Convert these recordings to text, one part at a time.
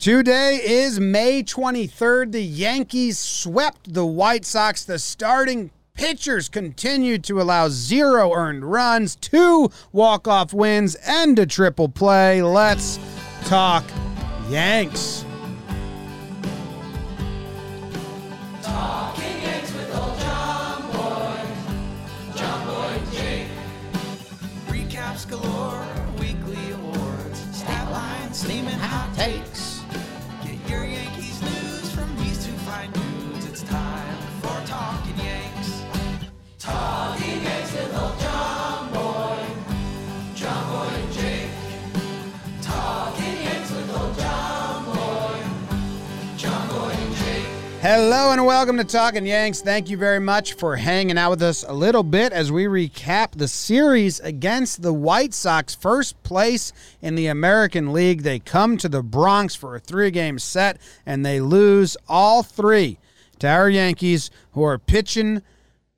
Today is May 23rd. The Yankees swept the White Sox. The starting pitchers continued to allow zero earned runs, two walk-off wins, and a triple play. Let's talk Yanks. Talking Hello and welcome to Talking Yanks. Thank you very much for hanging out with us a little bit as we recap the series against the White Sox, first place in the American League. They come to the Bronx for a three game set and they lose all three to our Yankees, who are pitching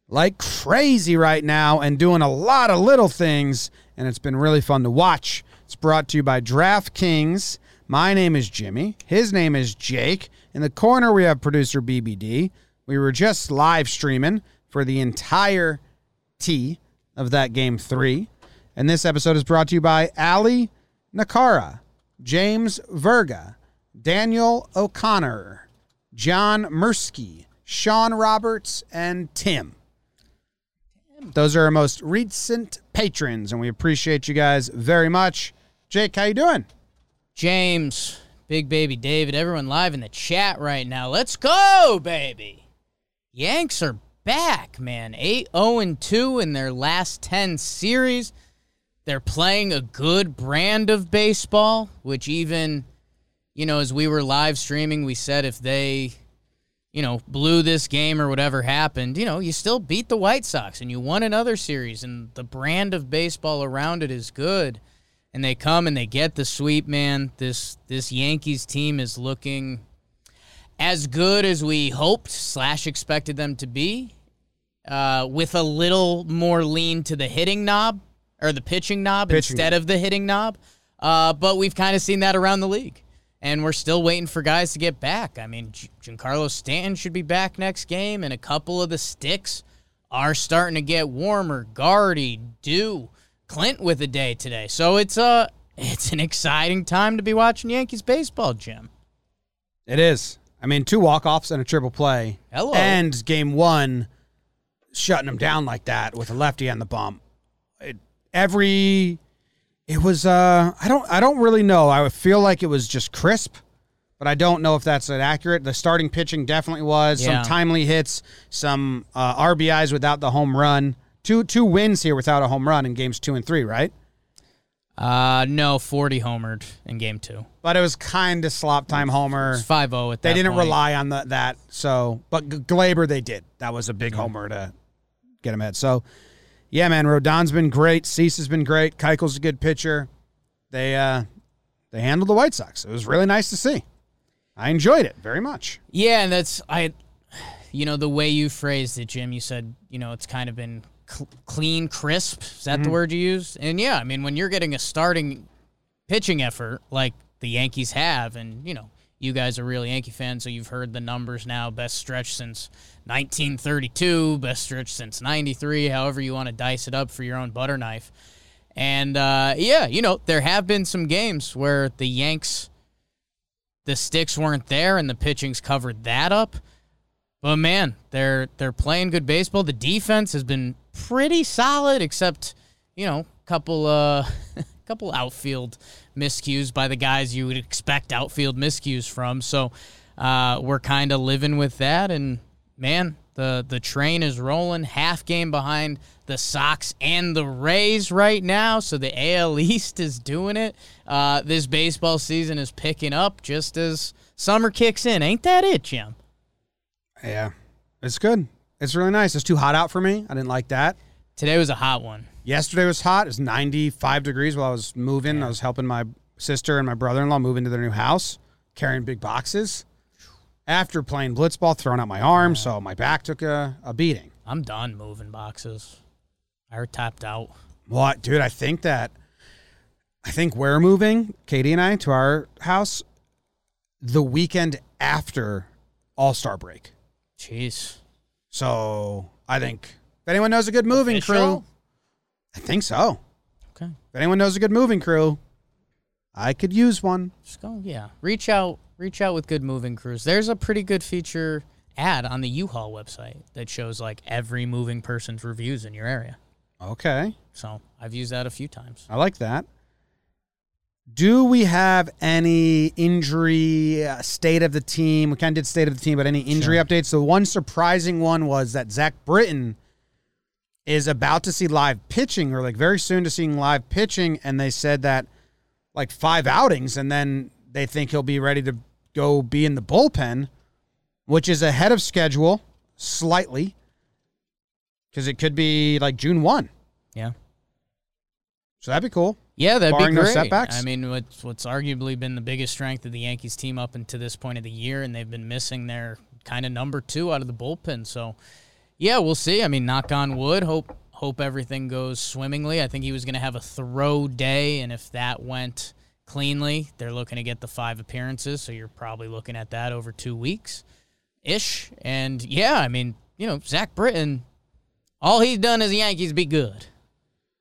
like crazy right now and doing a lot of little things, and it's been really fun to watch. It's brought to you by DraftKings. My name is Jimmy. His name is Jake. In the corner, we have producer BBD. We were just live streaming for the entire T of that game three. And this episode is brought to you by Ali Nakara, James Verga, Daniel O'Connor, John Mursky, Sean Roberts, and Tim. Those are our most recent patrons, and we appreciate you guys very much. Jake, how you doing? James, Big Baby David, everyone live in the chat right now. Let's go, baby. Yanks are back, man. 8 0 2 in their last 10 series. They're playing a good brand of baseball, which even, you know, as we were live streaming, we said if they, you know, blew this game or whatever happened, you know, you still beat the White Sox and you won another series, and the brand of baseball around it is good and they come and they get the sweep, man. This this Yankees team is looking as good as we hoped slash expected them to be, uh, with a little more lean to the hitting knob or the pitching knob Pitching instead knob. of the hitting knob. Uh, but we've kind of seen that around the league. And we're still waiting for guys to get back. I mean, Gi- Giancarlo Stanton should be back next game, and a couple of the sticks are starting to get warmer. Gardy, Dew, Clint with a day today. So it's uh it's an exciting time to be watching Yankees baseball, Jim. It is. I mean, two walk offs and a triple play. Hello. And game one, shutting them down like that with a lefty on the bump. It, every, it was. Uh, I don't. I don't really know. I would feel like it was just crisp, but I don't know if that's accurate. The starting pitching definitely was Yeah. some timely hits, some uh, RBIs without the home run. Two two wins here without a home run in games two and three, right? Uh no, 40 homered in game 2. But it was kind of slop time homer. It's 5-0 at that They didn't point. rely on the, that. So, but G- Gleyber they did. That was a big homer to get him ahead. So, yeah, man, Rodon's been great. Cease has been great. Keuchel's a good pitcher. They uh, they handled the White Sox. It was really nice to see. I enjoyed it very much. Yeah, and that's I you know the way you phrased it, Jim, you said, you know, it's kind of been cl- clean, crisp. Is that the word you use? And yeah, I mean, when you're getting a starting pitching effort like the Yankees have and, you know, you guys are real Yankee fans, so you've heard the numbers now. Best stretch since 1932, best stretch since 93, however you want to dice it up for your own butter knife. And uh, yeah, you know, there have been some games where the Yanks, the sticks weren't there and the pitching's covered that up. But man, they're they're playing good baseball. The defense has been pretty solid, except you know, couple uh, couple outfield miscues by the guys you would expect outfield miscues from. So uh, we're kind of living with that, and man, the the train is rolling. Half game behind the Sox and the Rays right now, so the AL East is doing it. Uh, this baseball season is picking up just as summer kicks in. Ain't that it, Jim? Yeah, it's good. It's really nice. It's too hot out for me. I didn't like that. Today was a hot one. Yesterday was hot. It was 95 degrees while I was moving. I was helping my sister and my brother in law move into their new house, carrying big boxes. After playing blitzball, throwing out my arm, so my back took a, a beating. I'm done moving boxes. I tapped out. What, dude? I think that I think we're moving, Katie and I, to our house the weekend after All Star break. Jeez. So I think if anyone knows a good moving Official? crew, I think so. Okay. If anyone knows a good moving crew, I could use one. Just go, yeah. Reach out, reach out with good moving crews. There's a pretty good feature ad on the U-Haul website that shows like every moving person's reviews in your area. Okay. So I've used that a few times. I like that. Do we have any injury uh, state of the team? We kind of did state of the team, but any injury Sure. updates? The one surprising one was that Zach Britton is about to see live pitching, or like very soon to seeing live pitching, and they said that like five outings, and then they think he'll be ready to go be in the bullpen, which is ahead of schedule slightly, because it could be like June one. Yeah. So that'd be cool. Yeah, that'd Barring be no great. setbacks? I mean, what's what's arguably been the biggest strength of the Yankees team up until this point of the year, and they've been missing their kind of number two out of the bullpen. So, yeah, we'll see. I mean, knock on wood. Hope hope everything goes swimmingly. I think he was going to have a throw day, and if that went cleanly, they're looking to get the five appearances. So you're probably looking at that over two weeks, ish. And yeah, I mean, you know, Zach Britton, all he's done as a Yankees be good.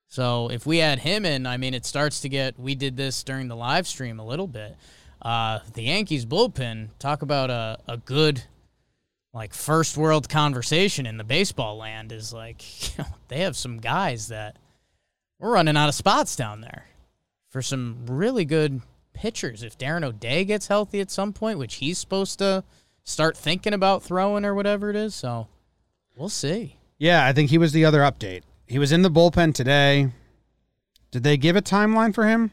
So if we add him in, I mean, it starts to get. We did this during the live stream a little bit. Uh, the Yankees bullpen talk about a, a good, like first world conversation in the baseball land is like you know, they have some guys that we're running out of spots down there for some really good pitchers. If Darren O'Day gets healthy at some point, which he's supposed to start thinking about throwing or whatever it is, so we'll see. Yeah, I think he was the other update. He was in the bullpen today. Did they give a timeline for him?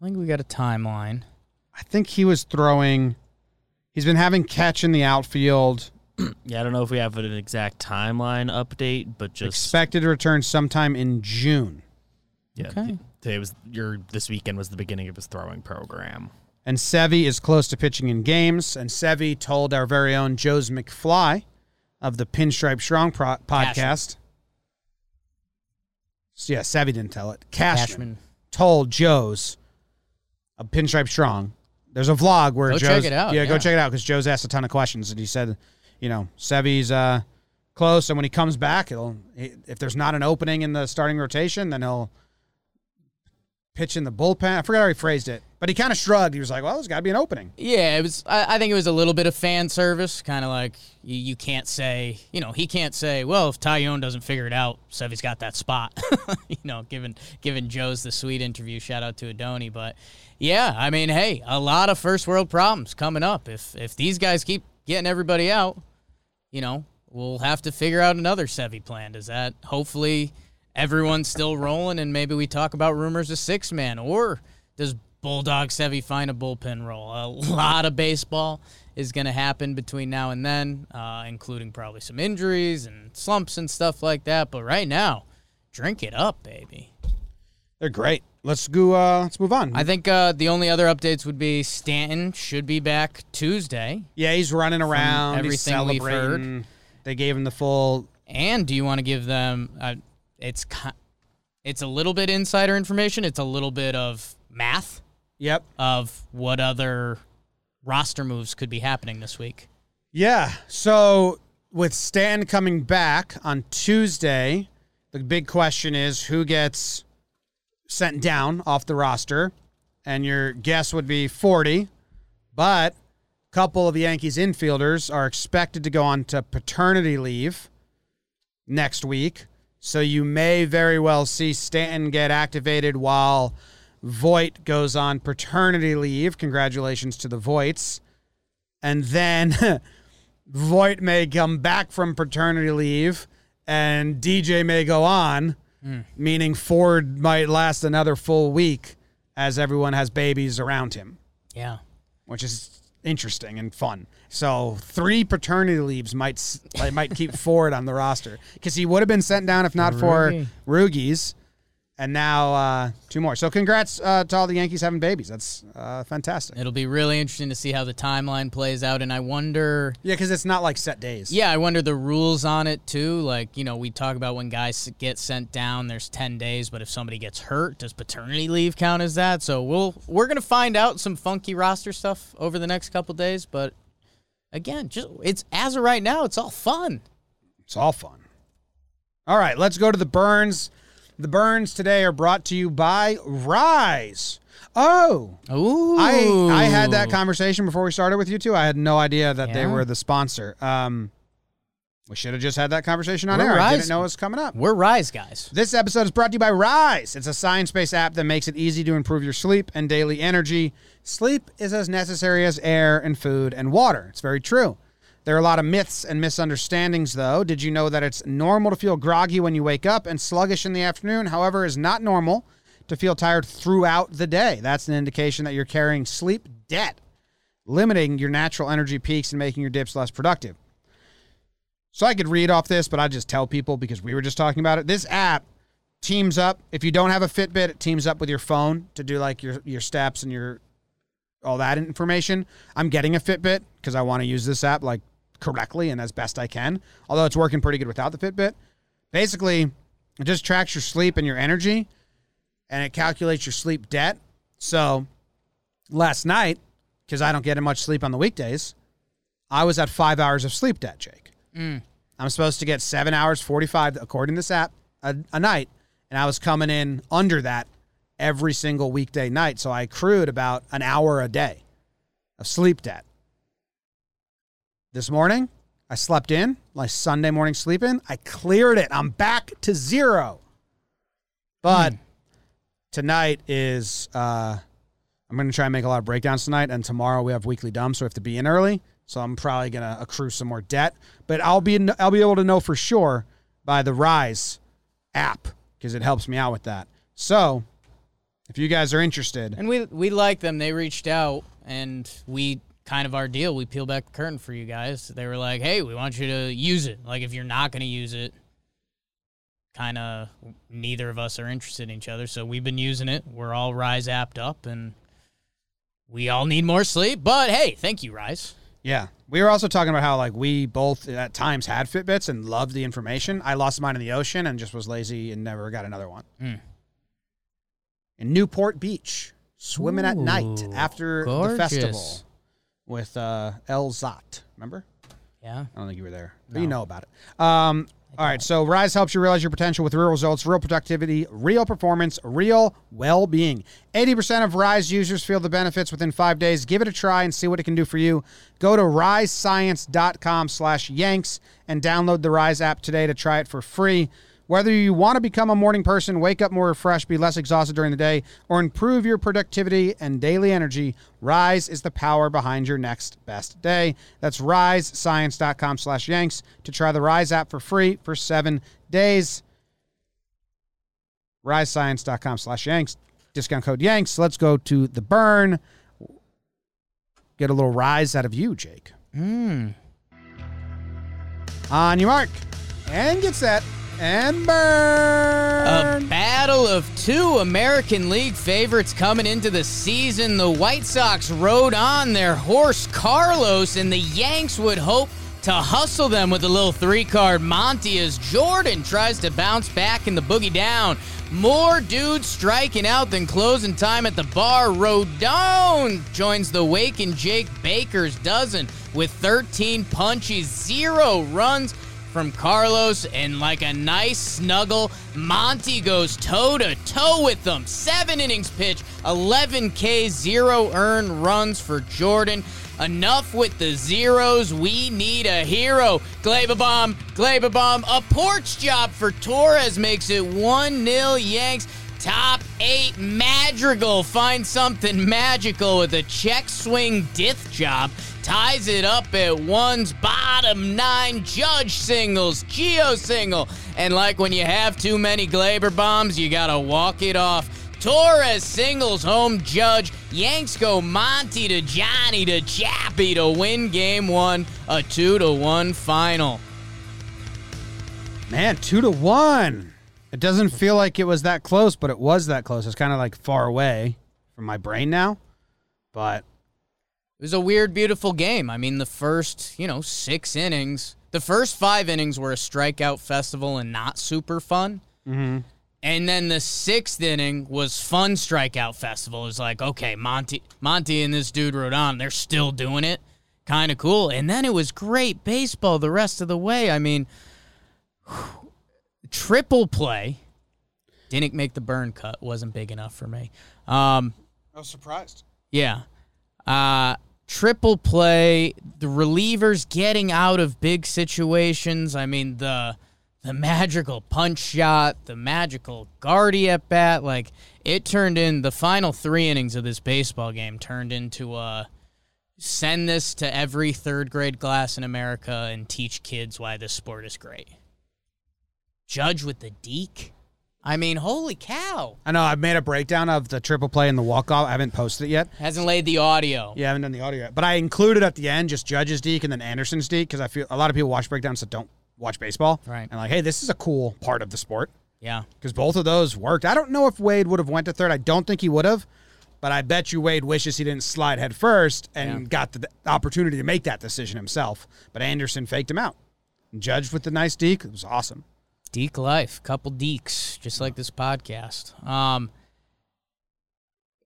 I think we got a timeline. I think he was throwing. He's been having catch in the outfield. Yeah, I don't know if we have an exact timeline update, but just Expected to return sometime in June. yeah, Okay. today was your this weekend was the beginning of his throwing program. And Sevy is close to pitching in games. And Sevy told our very own Joe's McFly of the Pinstripe Strong pro- podcast. So, yeah, Sevy didn't tell it. Cashman, Cashman. told Joe's of Pinstripe Strong. There's a vlog where Go Joe's, check it out, Yeah, go yeah. check it out because Joe's asked a ton of questions and he said, you know, Sevy's uh, close, and when he comes back, it'll if there's not an opening in the starting rotation, then he'll pitch in the bullpen. I forgot how he phrased it, but he kind of shrugged. He was like, "Well, there's got to be an opening." Yeah, it was. I, I think it was a little bit of fan service, kind of like you, you can't say, you know, he can't say, well, if Taillon doesn't figure it out, Sevy's got that spot. you know, given given Joe's the sweet interview. Shout out to Adoni, but yeah, I mean, hey, a lot of first world problems coming up. If if these guys keep getting everybody out, you know, we'll have to figure out another Sevy plan. Does that hopefully everyone's still rolling and maybe we talk about rumors of six man or does Bulldog Sevy find a bullpen role? A lot of baseball is going to happen between now and then, uh, including probably some injuries and slumps and stuff like that. But right now, drink it up, baby. They're great. Let's go. Uh, let's move on. I think uh, the only other updates would be Stanton should be back Tuesday. yeah, he's running around. everything we've celebrating. They gave him the full. And do you want to give them? Uh, it's it's a little bit insider information. It's a little bit of math Yep. of what other roster moves could be happening this week. Yeah. So with Stan coming back on Tuesday, the big question is who gets sent down off the roster, and your guess would be forty, but a couple of the Yankees infielders are expected to go on to paternity leave next week. So you may very well see Stanton get activated while Voit goes on paternity leave. Congratulations to the Voits. And then Voit may come back from paternity leave and DJ may go on, hmm. meaning Ford might last another full week as everyone has babies around him, Yeah. which is interesting and fun. So three paternity leaves might might keep Ford on the roster because he would have been sent down if not for Rugi. Rugies. And now uh, two more. So congrats uh, to all the Yankees having babies. That's uh, fantastic. It'll be really interesting to see how the timeline plays out, and I wonder. Yeah, because it's not like set days. Yeah, I wonder the rules on it too. Like, you know, we talk about when guys get sent down, there's 10 days, but if somebody gets hurt, does paternity leave count as that? So we'll we're gonna find out some funky roster stuff over the next couple days. But again, just it's as of right now, it's all fun. It's all fun. All right, let's go to the burns. The burns today are brought to you by Rise. Oh, Ooh, I I had that conversation before we started with you two. I had no idea that they Yeah. were the sponsor. Um, we should have just had that conversation on We're air. I Rise. didn't know it was coming up. We're Rise guys. This episode is brought to you by Rise. It's a science-based app that makes it easy to improve your sleep and daily energy. Sleep is as necessary as air and food and water. It's very true. There are a lot of myths and misunderstandings, though. Did you know that it's normal to feel groggy when you wake up and sluggish in the afternoon? However, is not normal to feel tired throughout the day. That's an indication that you're carrying sleep debt, limiting your natural energy peaks and making your dips less productive. So I could read off this, but I just tell people because we were just talking about it. This app teams up. If you don't have a Fitbit, it teams up with your phone to do like your your steps and your all that information. I'm getting a Fitbit because I want to use this app like correctly and as best I can. Although it's working pretty good without the Fitbit. Basically, it just tracks your sleep and your energy and it calculates your sleep debt. So last night, because I don't get much sleep on the weekdays, I was at five hours of sleep debt, Jake. Mm. I'm supposed to get seven hours, 45, according to this app, a, a night. And I was coming in under that every single weekday night. So I accrued about an hour a day of sleep debt. This morning, I slept in, my Sunday morning sleep in. I cleared it. I'm back to zero. But tonight is, uh, I'm going to try and make a lot of breakdowns tonight. And tomorrow we have weekly dumb. So we have to be in early. So I'm probably going to accrue some more debt. But I'll be, I'll be able to know for sure by the Rise app because it helps me out with that. So if you guys are interested, And we we like them. They reached out and we kind of our deal. We peel back the curtain for you guys. They were like, "Hey, we want you to use it. Like if you're not going to use it, kind of neither of us are interested in each other. So we've been using it. We're all Rise apped up and we all need more sleep. But hey, thank you, Rise. Yeah. We were also talking about how like we both at times had Fitbits and loved the information. I lost mine in the ocean and just was lazy and never got another one. Mm. In Newport Beach, swimming at night Ooh, after the festival with uh, El Zot. Remember? Yeah. I don't think you were there, but you know about it. Um, all right, so Rise helps you realize your potential with real results, real productivity, real performance, real well-being. 80% of Rise users feel the benefits within five days. Give it a try and see what it can do for you. Go to risescience.com slash yanks and download the Rise app today to try it for free. Whether you want to become a morning person, wake up more refreshed, be less exhausted during the day, or improve your productivity and daily energy, Rise is the power behind your next best day. That's risescience.com slash yanks to try the Rise app for free for seven days. Risescience.com slash yanks. Discount code yanks. Let's go to the burn. Get a little rise out of you, Jake. Mm. On your mark. And get set. And burn. A battle of two American League favorites coming into the season. The White Sox rode on their horse Carlos, and the Yanks would hope to hustle them with a little three card Monty as Jordan tries to bounce back in the boogie down. More dudes striking out than closing time at the bar. Rodon joins the wake in Jake Baker's dozen with 13 punches, zero runs from Carlos, and like a nice snuggle, Monty goes toe to toe with them. Seven innings pitch, 11 K, zero earned runs for Jordan. Enough with the zeros. We need a hero. Glababomb, Glababomb. A porch job for Torres makes it 1 0 Yanks. Top eight Madrigal finds something magical with a check swing dith job. Ties it up at one's bottom nine. Judge singles, Gio single. And like when you have too many Gleyber bombs, you gotta walk it off. Torres singles home Judge. Yanks go Monty to Johnny to Chappie to win game one, a two to one final. Man, two to one. It doesn't feel like it was that close, but it was that close. It's kind of like far away from my brain now. But It was a weird, beautiful game. I mean, the first, you know, six innings, the first five innings were a strikeout festival and not super fun. Mm-hmm. And then the sixth inning was fun strikeout festival. It was like, okay, Monty, Monty and this dude Rodon, they're still doing it. Kind of cool. And then it was great baseball the rest of the way. I mean, triple play. Didn't make the burn cut. Wasn't big enough for me. Um, I was surprised. yeah. Uh triple play, the relievers getting out of big situations. I mean the the magical punch shot, the magical Gardy at bat, like it turned in the final 3 innings of this baseball game turned into a send this to every third grade class in America and teach kids why this sport is great. Judge with the deke. I mean, holy cow. I know I've made a breakdown of the triple play and the walk off. I haven't posted it yet. Hasn't laid the audio. Yeah, I haven't done the audio yet. But I included at the end just Judge's Deke and then Anderson's Deke because I feel a lot of people watch breakdowns that don't watch baseball. Right. And like, hey, this is a cool part of the sport Yeah. because both of those worked. I don't know if Wade would have went to third. I don't think he would have. But I bet you Wade wishes he didn't slide head first and Yeah. got the, opportunity to make that decision himself. But Anderson faked him out. And judged with the nice Deke. It was awesome. Deke life, couple deeks, just like this podcast. Um,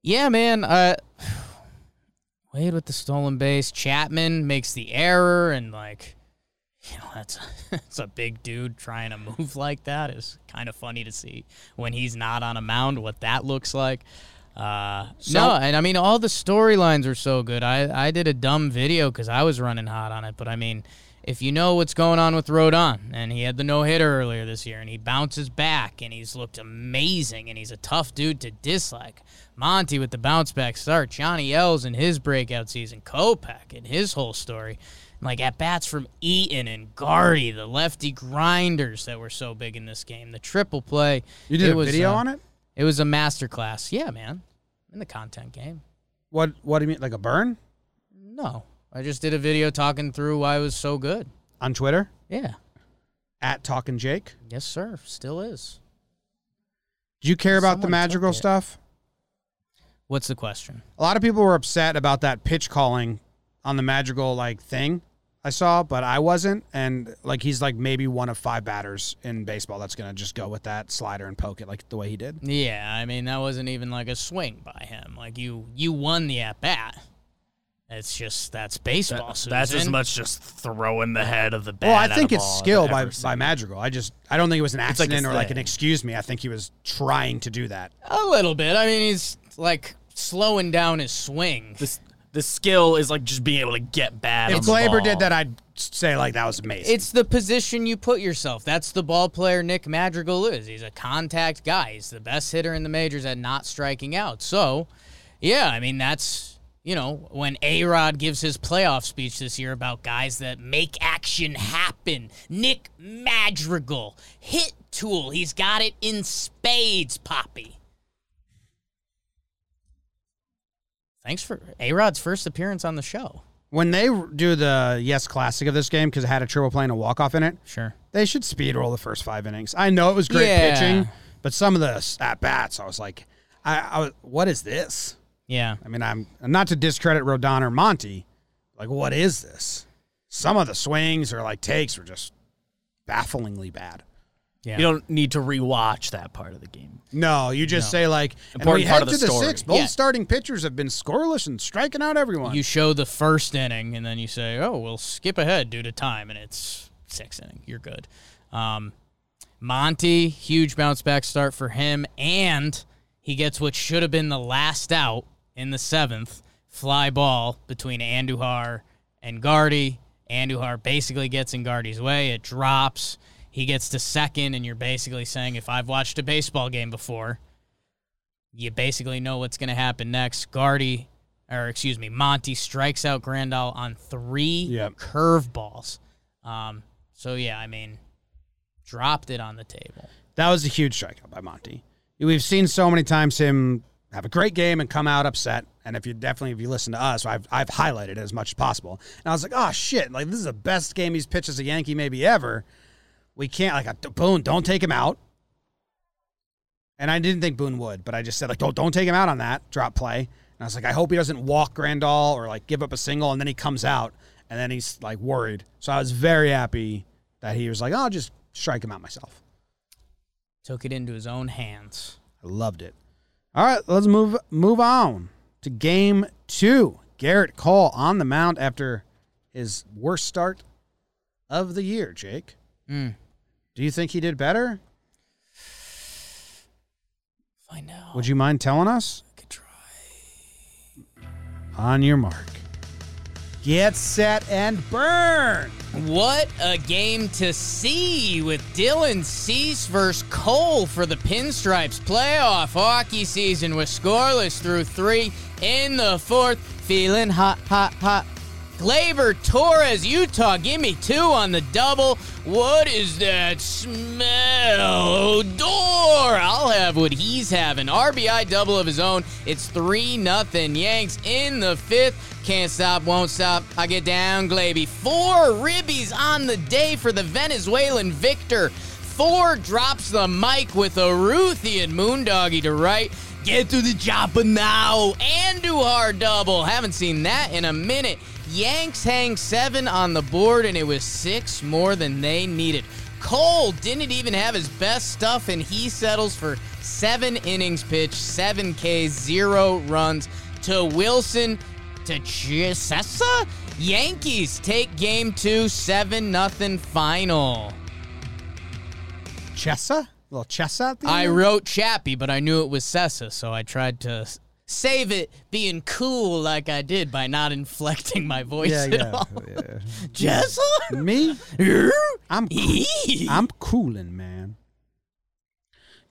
yeah, man. Uh, Wade with the stolen base. Chapman makes the error, and like, you know, that's that's a big dude trying to move like that is kind of funny to see when he's not on a mound. What that looks like. Uh, no, and I mean all the storylines are so good. I I did a dumb video because I was running hot on it, but I mean if you know what's going on with Rodon, and he had the no hitter earlier this year, and he bounces back, and he's looked amazing, and he's a tough dude to dislike. Monty with the bounce back start, Johnny Ells in his breakout season, Kopech in his whole story, like at bats from Eaton and Gardy, the lefty grinders that were so big in this game, the triple play. You did it a was, video uh, on it? It was a masterclass. Yeah, man, in the content game. What What do you mean? Like a burn No, I just did a video talking through why it was so good. on Twitter Yeah. at Talking Jake? Yes, sir. Still is. Do you care about the magical stuff? What's the question? A lot of people were upset about that pitch calling on the magical like thing I saw, but I wasn't. And like he's like maybe one of five batters in baseball that's gonna just go with that slider and poke it like the way he did. Yeah, I mean that wasn't even like a swing by him. Like you, you won the at bat. It's just that's baseball. That- that's as much just throwing the head of the bat. Well, I think it's skill by ever by. Madrigal. I just I don't think it was an It's like accident his or like an excuse me. I think he was trying to do that. a little bit. I mean, he's like slowing down his swing. The, the skill is like just being able to get bad. If on Gleyber did that, I'd say like that was amazing. It's the position you put yourself. That's the ball player Nick Madrigal is. He's a contact guy. He's the best hitter in the majors at not striking out. So, yeah, I mean that's you know when A Rod gives his playoff speech this year about guys that make action happen. Nick Madrigal, hit tool. He's got it in spades, Poppy. Thanks for A Rod's first appearance on the show. when they do the yes classic of this game because it had a triple play and a walk off in it. Sure. They should speed roll the first five innings. I know it was great Yeah. pitching, but some of the at bats, I was like, I, I what is this? Yeah. I mean, I'm not to discredit Rodon or Monty. Like, what is this? Some of the swings or like takes were just bafflingly bad. Yeah. You don't need to rewatch that part of the game. No, you just say like, and Important we part head of to the the story. sixth. Both Yeah. starting pitchers have been scoreless and striking out everyone. You show the first inning, and then you say, "Oh, we'll skip ahead due to time," and it's sixth inning. You're good. Um, Monty, huge bounce back start for him, and he gets what should have been the last out in the seventh fly ball between Andujar and Gardy. Andujar basically gets in Gardy's way. It drops. He gets to second, and you're basically saying, if I've watched a baseball game before, you basically know what's going to happen next. Gardy, or excuse me, Monty strikes out Grandal on three Yep. curveballs. Um, so yeah, I mean, dropped it on the table. That was a huge strikeout by Monty. We've seen so many times him have a great game and come out upset. And if you definitely if you listen to us, I've I've highlighted it as much as possible. And I was like, oh shit, like this is the best game he's pitched as a Yankee maybe ever. We can't like boom, don't take him out. And I didn't think Boone would, but I just said like, don't don't take him out on that drop play. And I was like, I hope he doesn't walk Grandal or like give up a single, and then he comes out, and then he's like worried. So I was very happy that he was like, I'll just strike him out myself. Took it into his own hands. I loved it. All right, let's move move on to game two. Garrett Cole on the mound after his worst start of the year. Jake, Mm. do you think he did better? Find out. Would you mind telling us? I could try. On your mark, get set and burn. What a game to see with Dylan Cease versus Cole for the Pinstripes playoff hockey season was scoreless through three in the fourth. Feeling hot, hot, hot. Gleyber Torres, Utah, give me two on the double. What is that smell? Door! I'll have what he's having. RBI double of his own. It's 3 nothing. Yanks in the fifth. Can't stop, won't stop. I get down, Glaby. Four ribbies on the day for the Venezuelan Victor. Four drops the mic with a Ruthian Moondoggy to right. Get to the chopper now. Andujar double. Haven't seen that in a minute. Yanks hang seven on the board, and it was six more than they needed. Cole didn't even have his best stuff, and he settles for seven innings pitched, seven Ks, zero runs to Wilson to Chisessa. Yankees take game two, seven nothing final. Chessa, little Chessa. At the I end? wrote Chappie, but I knew it was Cessa, so I tried to save it being cool like I did by not inflecting my voice Yeah, at yeah, all. yeah. Jessa? Me, I'm cool. I'm cooling, man.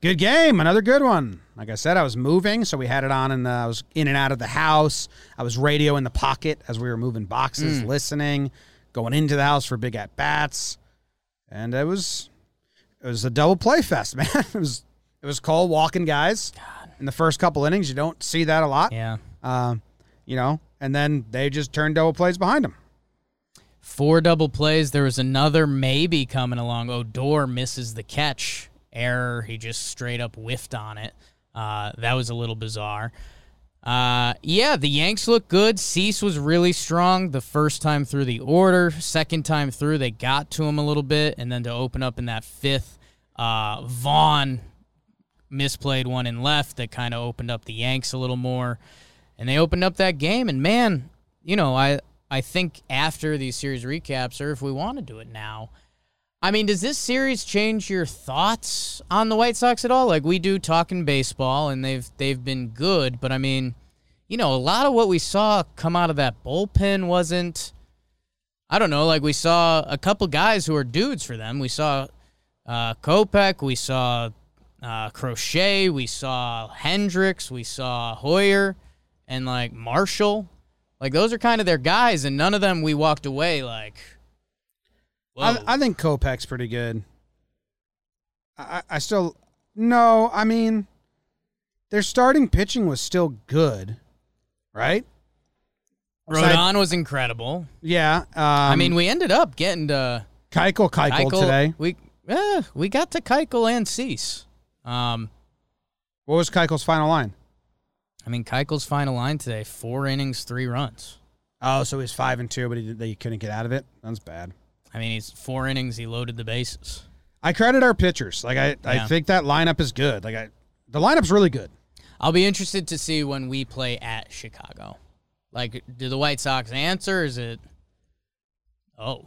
Good game, another good one. Like I said, I was moving, so we had it on, and uh, I was in and out of the house. I was radio in the pocket as we were moving boxes, listening, going into the house for big at bats, and it was it was a double play fest, man. It was it was Cole walking guys in the first couple innings. You don't see that a lot, Yeah. um, you know. And then they just turned double plays behind them. Four double plays. There was another maybe coming along. Odor misses the catch. Error. He just straight up whiffed on it. Uh, that was a little bizarre. Uh, yeah, the Yanks look good. Cease was really strong the first time through the order. Second time through, they got to him a little bit, and then to open up in that fifth, uh, Vaughn misplayed one in left that kind of opened up the Yanks a little more, and they opened up that game. And man, you know, I I think after these series recaps, or if we want to do it now, I mean, does this series change your thoughts on the White Sox at all? Like we do talking baseball, and they've they've been good, but I mean, you know, a lot of what we saw come out of that bullpen wasn't. I don't know. Like we saw a couple guys who are dudes for them. We saw uh, Kopech, we saw uh, Crochet, we saw Hendriks, we saw Heuer, and like Marshall. Like those are kind of their guys, and none of them we walked away like. I, I think Kopech's pretty good. I, I still no. I mean, their starting pitching was still good, right? Rodon was incredible. Yeah. Um, I mean, we ended up getting to Keuchel, Keuchel, Keuchel today. We eh, we got to Keuchel and Cease. Um, What was Keuchel's final line? I mean, Keuchel's final line today: four innings, three runs. Oh, so he's five and two, but he, they couldn't get out of it. That's bad. I mean, he's four innings. He loaded the bases. I credit our pitchers. Like I, I think that lineup is good. Like I, the lineup's really good. I'll be interested to see when we play at Chicago. Like, do the White Sox answer? Is it? Oh,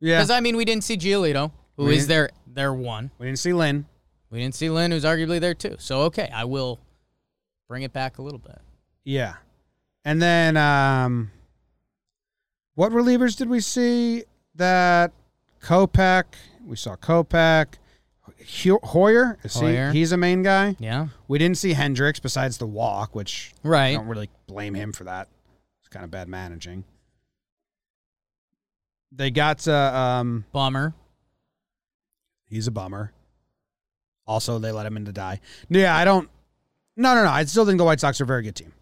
Yeah. because I mean, we didn't see Giolito, who We is their their one. we didn't see Lynn. We didn't see Lynn, who's arguably there too. So okay, I will bring it back a little bit. Yeah. And then um what relievers did we see that Kopech, we saw Kopech, Heuer, is he- he's a main guy. Yeah, We didn't see Hendriks besides the walk, which I right. don't really blame him for that. It's kind of bad managing. They got uh, um Bummer. he's a bummer. Also, they let him in to die. Yeah, I don't. No, no, no. I still think the White Sox are a very good team.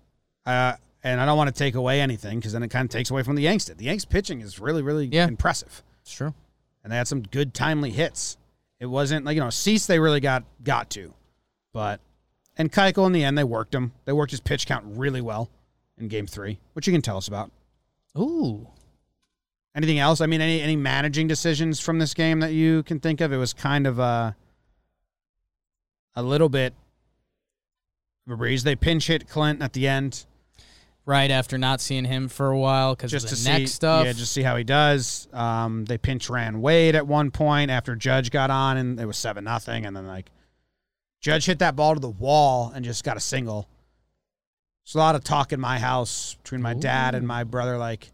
Uh, and I don't want to take away anything because then it kind of takes away from the Yanks. Did the Yanks pitching is really, really Yeah. impressive, It's true. and they had some good timely hits. It wasn't like you know Cease they really got got to, but and Keuchel in the end they worked him. They worked his pitch count really well in Game Three, which you can tell us about. Ooh. Anything else? I mean, any any managing decisions from this game that you can think of? It was kind of a a little bit of a breeze. They pinch hit Clint at the end Right after not seeing him for a while because of just the to neck see, stuff. yeah, just see how he does. Um, they pinch ran Wade at one point after Judge got on, and it was seven nothing, and then like Judge hit that ball to the wall and just got a single. There's a lot of talk in my house between my dad and my brother, like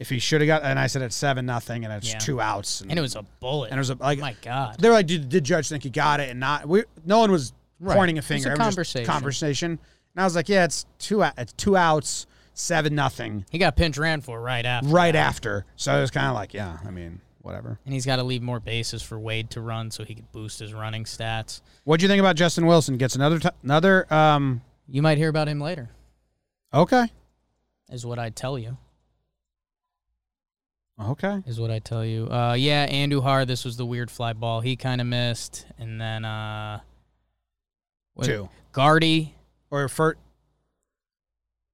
if he should have got, and I said it's seven nothing, and it's Yeah. two outs, and it was a bullet. and it was a, like oh my God. they're like, did, did Judge think he got it? And not we. No one was Right. pointing a It was finger. a It was just conversation. And I was like, yeah, it's two. It's two outs, seven nothing, He got pinch ran for right after. right after. So it was kind of like, yeah, I mean, whatever. And he's got to leave more bases for Wade to run so he could boost his running stats. What do you think about Justin Wilson? Gets another t- another. Um, You might hear about him later, okay, is what I'd tell you. okay. Is what I tell you. Uh, yeah, Andujar, this was the weird fly ball. He kind of missed. And then uh, what- Two Gardy. Or first.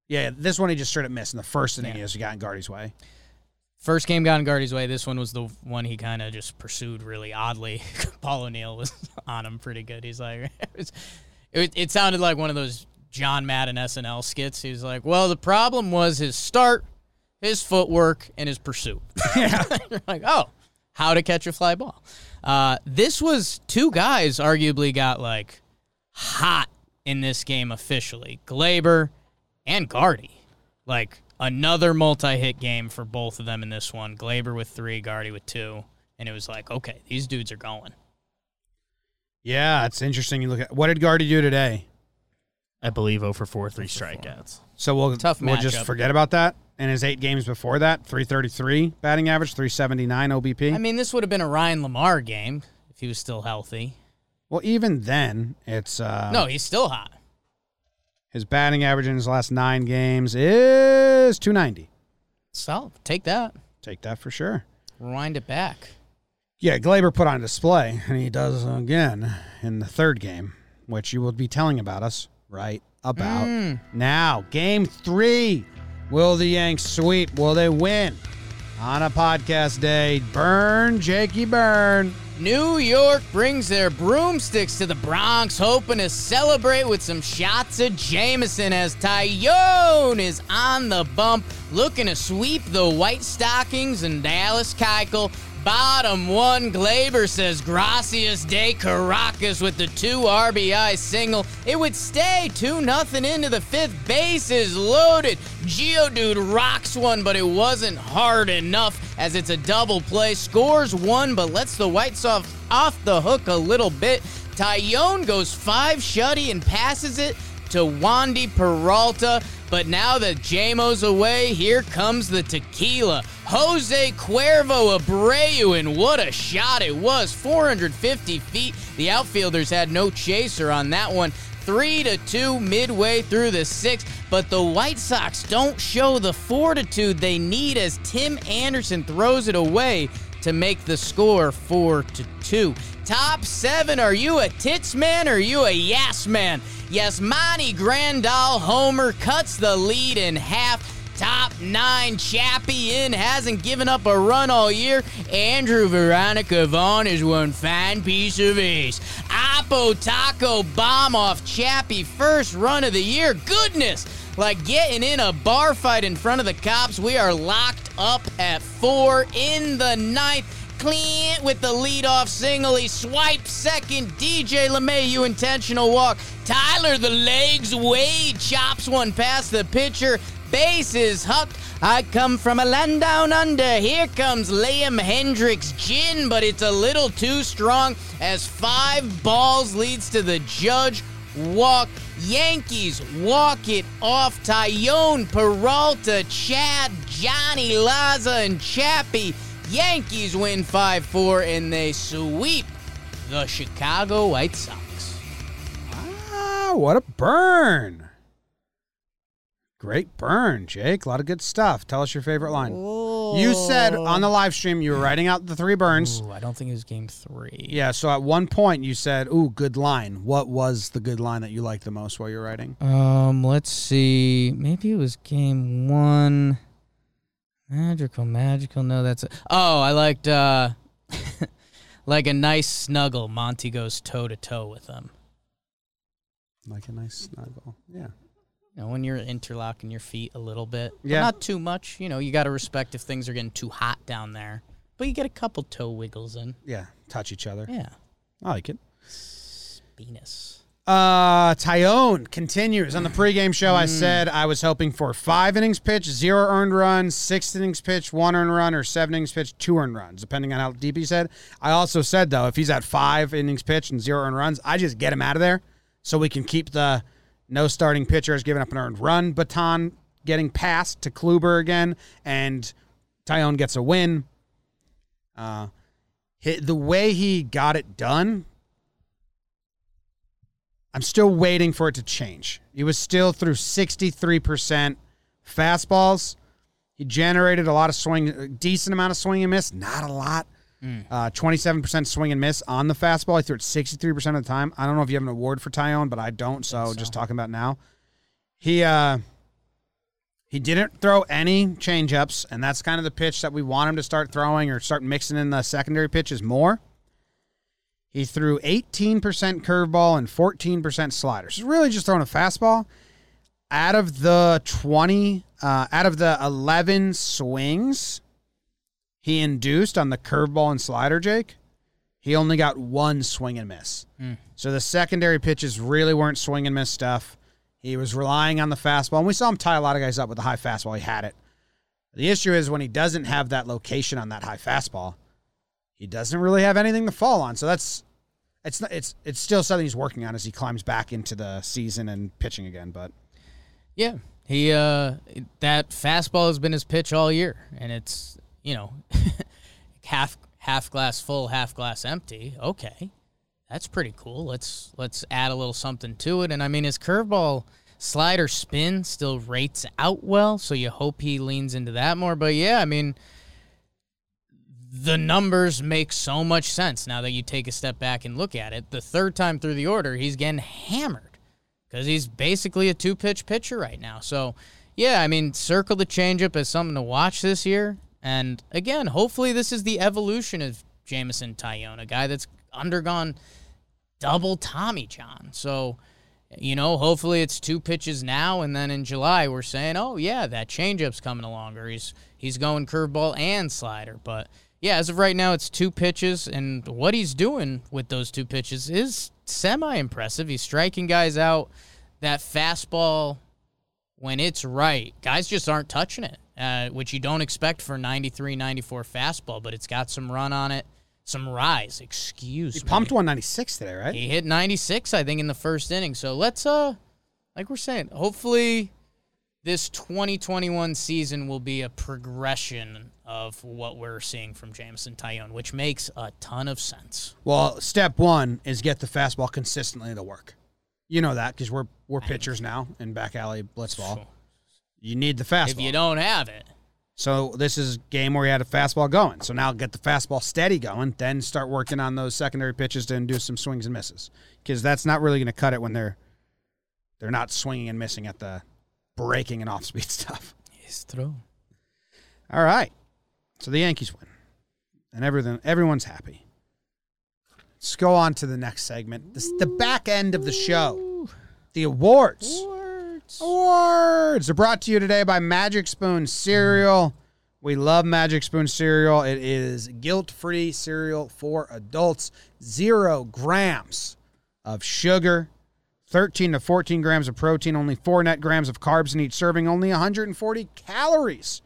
Yeah, this one he just straight up missed in the first inning. Yeah. He just got in Gardy's way. First game got in Gardy's way. This one was the one he kind of just pursued really oddly. Paul O'Neill was on him pretty good. He's like, it, was, it, it sounded like one of those John Madden SNL skits. He was like, well, the problem was his start, his footwork, and his pursuit. Yeah. You're like, oh, how to catch a fly ball. Uh, this was two guys arguably got like hot in this game officially. Gleyber and Gardy. Like another multi-hit game for both of them in this one. Gleyber with three, Gardy with two. And it was like, okay, these dudes are going. yeah, it's interesting. You look at what did Gardy do today? I believe 0 for 4, three oh strikeouts. So we'll Tough we'll just matchup. forget about that. And his eight games before that, 333 batting average, 379 OBP. I mean, this would have been a Ryan LaMarre game if he was still healthy. Well, even then, it's uh, no, he's still hot. his batting average in his last nine games is 290. So take that. Take that for sure. Rewind it back. Yeah, Gleyber put on display, and he does again in the third game, which you will be telling about us right about Mm. now. Game three. Will the Yanks sweep? Will they win? On a podcast day, burn, Jakey, burn. New York brings their broomsticks to the Bronx, hoping to celebrate with some shots of Jameson as Taillon is on the bump, looking to sweep the White Stockings and Dallas Keuchel. Bottom one, Gleyber says Gracias de Caracas with the two RBI single. It would stay 2 nothing into the fifth. Bases loaded. Geodude rocks one, but it wasn't hard enough as it's a double play. Scores one, but lets the White Sox off the hook a little bit. Taillon goes five shutty and passes it to Wandy Peralta. But now that JMO's away, here comes the tequila. Jose Cuervo Abreu, and what a shot it was. 450 feet. The outfielders had no chaser on that one. Three to two midway through the sixth, but the White Sox don't show the fortitude they need as Tim Anderson throws it away to make the score four to two. Top seven, are you a tits man or are you a yes man? Yasmani Grandal Homer cuts the lead in half. Top nine, Chappie in hasn't given up a run all year. Andrew Veronica Vaughn is one fine piece of ace. Oppo Taco bomb off Chappie first run of the year. Goodness! Like getting in a bar fight in front of the cops. We are locked up at four in the ninth. Clint with the leadoff single. He swipes second. DJ LeMahieu intentional walk. Tyler the legs. Wade chops one past the pitcher. Bases hucked. I come from a land down under. Here comes Liam Hendriks gin, but it's a little too strong as five balls leads to the judge walk. Yankees walk it off. Taillon, Peralta, Chad, Johnny Laza, and Chappie. Yankees win 5 4 and they sweep the Chicago White Sox. Ah, what a burn. Great burn, Jake. A lot of good stuff. Tell us your favorite line. Oh, You said on the live stream you were writing out the three burns. Ooh, I don't think it was game three. Yeah, so at one point you said, "Ooh, good line." What was the good line that you liked the most while you were writing? Um, let's see. Maybe it was game one. Magical, magical. No, that's it. Oh, I liked uh like a nice snuggle. Monty goes toe to toe with them. Like a nice snuggle. Yeah. You know, when you're interlocking your feet a little bit. Yeah. not too much. You know, you got to respect if things are getting too hot down there. But you get a couple toe wiggles in. Yeah. Touch each other. Yeah. I like it. Venus. Uh, Taillon continues on the pregame show. I said I was hoping for five innings pitch, zero earned runs, six innings pitch, one earned run, or seven innings pitch, two earned runs, depending on how deep he said. I also said though, if he's at five innings pitch and zero earned runs, I just get him out of there so we can keep the no starting pitcher has given up an earned run baton getting passed to Kluber again, and Taillon gets a win. Uh, the way he got it done I'm still waiting for it to change. He was still through 63% fastballs. He generated a lot of swing, a decent amount of swing and miss, not a lot. Uh, 27% swing and miss on the fastball. He threw it 63% of the time. I don't know if you have an award for Taillon, but I don't, so, just talking about now. He uh he didn't throw any changeups, and that's kind of the pitch that we want him to start throwing or start mixing in the secondary pitches more. He threw 18% curveball and 14% sliders. He's really just throwing a fastball. Out of the 20, uh, out of the 11 swings he induced on the curveball and slider, Jake, he only got one swing and miss. So the secondary pitches really weren't swing and miss stuff. He was relying on the fastball, and we saw him tie a lot of guys up with the high fastball. He had it. The issue is when he doesn't have that location on that high fastball, he doesn't really have anything to fall on. So that's it's not, it's it's still something he's working on as he climbs back into the season and pitching again. But Yeah, he uh that fastball has been his pitch all year, and it's you know half half glass full, half glass empty. Okay, that's pretty cool. Let's let's add a little something to it. And I mean, his curveball slider spin still rates out well, so you hope he leans into that more. But yeah, I mean. The numbers make so much sense now that you take a step back and look at it. The third time through the order, he's getting hammered because he's basically a two pitch pitcher right now. So, yeah, I mean, circle the changeup as something to watch this year. And again, hopefully, this is the evolution of Jameson Taillon, a guy that's undergone double Tommy John. So, you know, hopefully it's two pitches now, and then in July we're saying, oh yeah, that changeup's coming along, or he's he's going curveball and slider. But yeah, as of right now, it's two pitches, and what he's doing with those two pitches is semi impressive. He's striking guys out. That fastball, when it's right, guys just aren't touching it, uh, which you don't expect for 93, 94 fastball, but it's got some run on it, some rise. Excuse he me. He pumped 196 today, right? He hit 96, I think, in the first inning. So let's, uh, like we're saying, hopefully this 2021 season will be a progression of what we're seeing from Jameson Taillon, which makes a ton of sense. Well, step one is get the fastball consistently to work. You know that because we're we're pitchers now in back alley blitzball. You need the fastball. If you don't have it, So this is a game where he had a fastball going. So now get the fastball steady going, then start working on those secondary pitches to induce some swings and misses. Because that's not really going to cut it when they're they're not swinging and missing at the breaking and off speed stuff. it's throw. All right. So the Yankees win. And everything everyone's happy. Let's go on to the next segment. This the back end of the show. The awards. Awards are brought to you today by Magic Spoon cereal. We love Magic Spoon cereal. It is guilt-free cereal for adults. Zero grams of sugar, 13 to 14 grams of protein, only four net grams of carbs in each serving, only 140 calories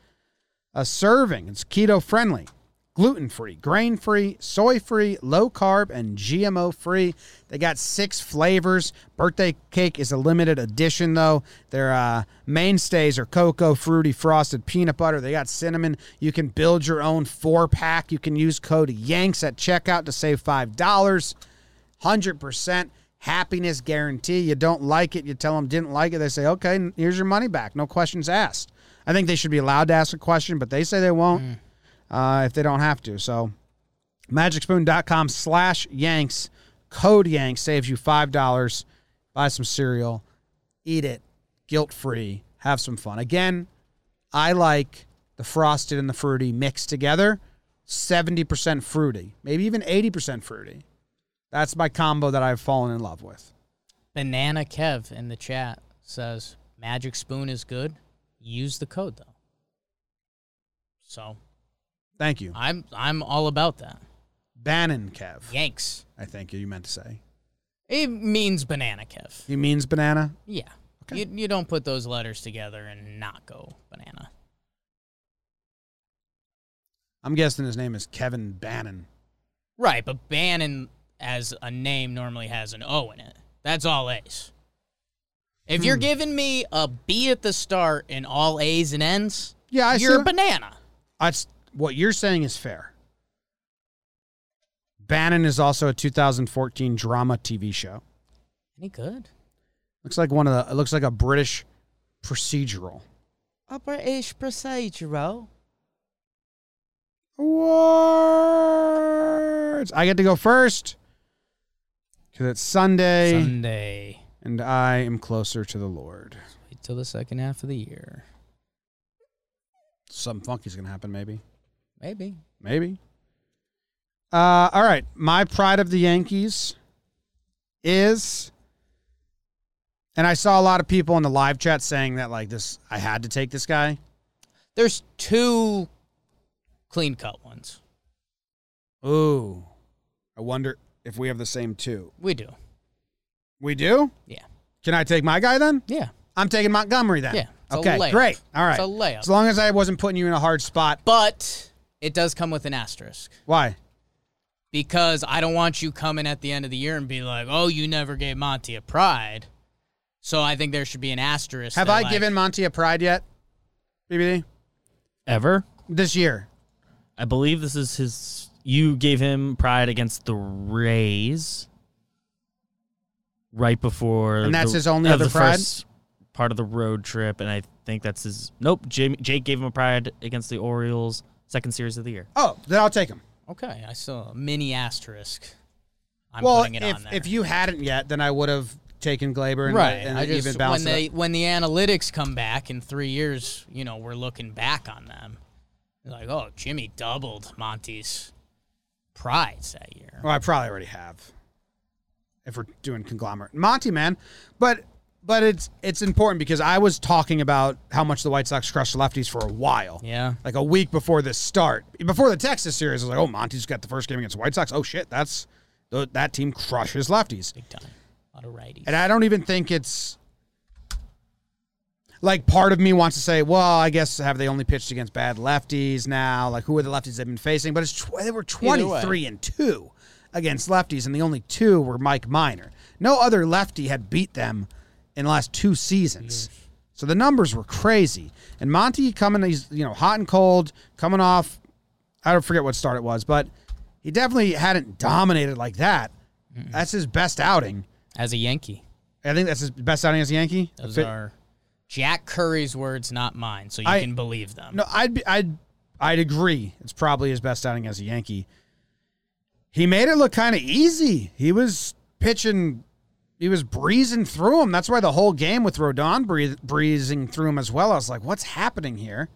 a serving. It's keto friendly, gluten free, grain free, soy free, low carb, and GMO free. They got six flavors. Birthday cake is a limited edition, though. Their uh, mainstays are cocoa, fruity, frosted, peanut butter. They got cinnamon. You can build your own four pack. You can use code YANKS at checkout to save $5. 100% happiness guarantee. You don't like it, you tell them didn't like it. They say, okay, here's your money back. No questions asked. I think they should be allowed to ask a question, but they say they won't uh, if they don't have to. So magicspoon.com slash Yanks. Code Yanks saves you $5. Buy some cereal, eat it, guilt free, have some fun. Again, I like the frosted and the fruity mixed together. 70% fruity, maybe even 80% fruity. That's my combo that I've fallen in love with. Banana Kev in the chat says Magic Spoon is good. Use the code though. So Thank you. I'm I'm all about that. Bannon Kev, Yanks. I think you meant to say. It means banana Kev. He means banana. Yeah. Okay. You you don't put those letters together and not go banana. I'm guessing his name is Kevin Bannon. Right, but Bannon as a name normally has an O in it. That's all A's. If you're Hmm. giving me a B at the start and all A's and N's, Yeah, I you're a banana. That's what you're saying is fair. Bannon is also a 2014 drama TV show. Any good? Looks like one of the. It looks like a British procedural. A British procedural. Awards. I get to go first because it's Sunday, Sunday. and I am closer to the Lord. Wait till the second half of the year. Something funky's gonna happen. Maybe. Maybe. Maybe. Uh, all right. My pride of the Yankees is, and I saw a lot of people in the live chat saying that like this, I had to take this guy. There's two clean cut ones. Ooh, I wonder if we have the same two. We do. We do. Yeah. Can I take my guy then? Yeah. I'm taking Montgomery then. Yeah, Okay. Great. All right. It's a layup. As long as I wasn't putting you in a hard spot. But it does come with an asterisk. Why? because I don't want you coming at the end of the year and be like, "Oh, you never gave Monty a pride." So I think there should be an asterisk. Have I like- given Monty a pride yet? BBD Ever? this year. I believe this is his. You gave him pride against the Rays right before, And that's the- his only uh, other the pride? first part of the road trip, and I think that's his. Nope, Jake, Jake gave him a pride against the Orioles, second series of the year. Oh, then I'll take him. Okay, I saw a mini asterisk. I'm well, putting it if on there. if you hadn't yet, then I would have taken Gleyber and, right, and I even just when they up. when the analytics come back in three years, you know, we're looking back on them. They're like, oh, Jimmy doubled Monty's prides that year. Well, I probably already have. If we're doing conglomerate, Monty, man, but but it's it's important because I was talking about how much the White Sox crushed lefties for a while. Yeah, Like a week before this start, before the Texas series, I was like, "Oh, Monty's got the first game against the White Sox. Oh shit, that's that team crushes lefties." big time. A lot of righties. And I don't even think it's like part of me wants to say, well, I guess have they only pitched against bad lefties now? Like who are the lefties they've been facing? But it's tw- they were 23 and 2 against lefties and the only two were Mike Minor. No other lefty had beat them in the last two seasons. So the numbers were crazy. And Monty coming he's you know hot and cold, coming off I don't forget what start it was, but he definitely hadn't dominated like that. That's his best outing. As a Yankee, I think that's his best outing as a Yankee. those are Jack Curry's words, not mine. So you I- can believe them. no, I'd be, I'd I'd agree. It's probably his best outing as a Yankee. He made it look kind of easy. He was pitching, he was breezing through him. That's why the whole game with Rodon breezing through him as well. I was like, what's happening here?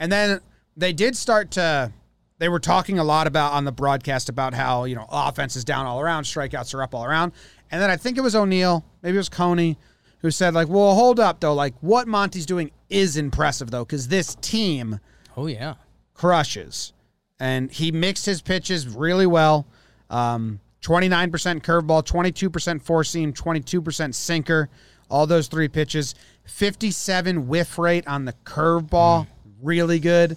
And then they did start to. They were talking a lot about on the broadcast about how you know offense is down all around, strikeouts are up all around, and then I think it was O'Neill, maybe it was Coney, who said like, "Well, hold up though, like what Monty's doing is impressive though, because this team Oh yeah, crushes. And he mixed his pitches really well. Um, 29% curveball, 22% four seam, 22% sinker. All those three pitches. 57 whiff rate on the curveball, really good.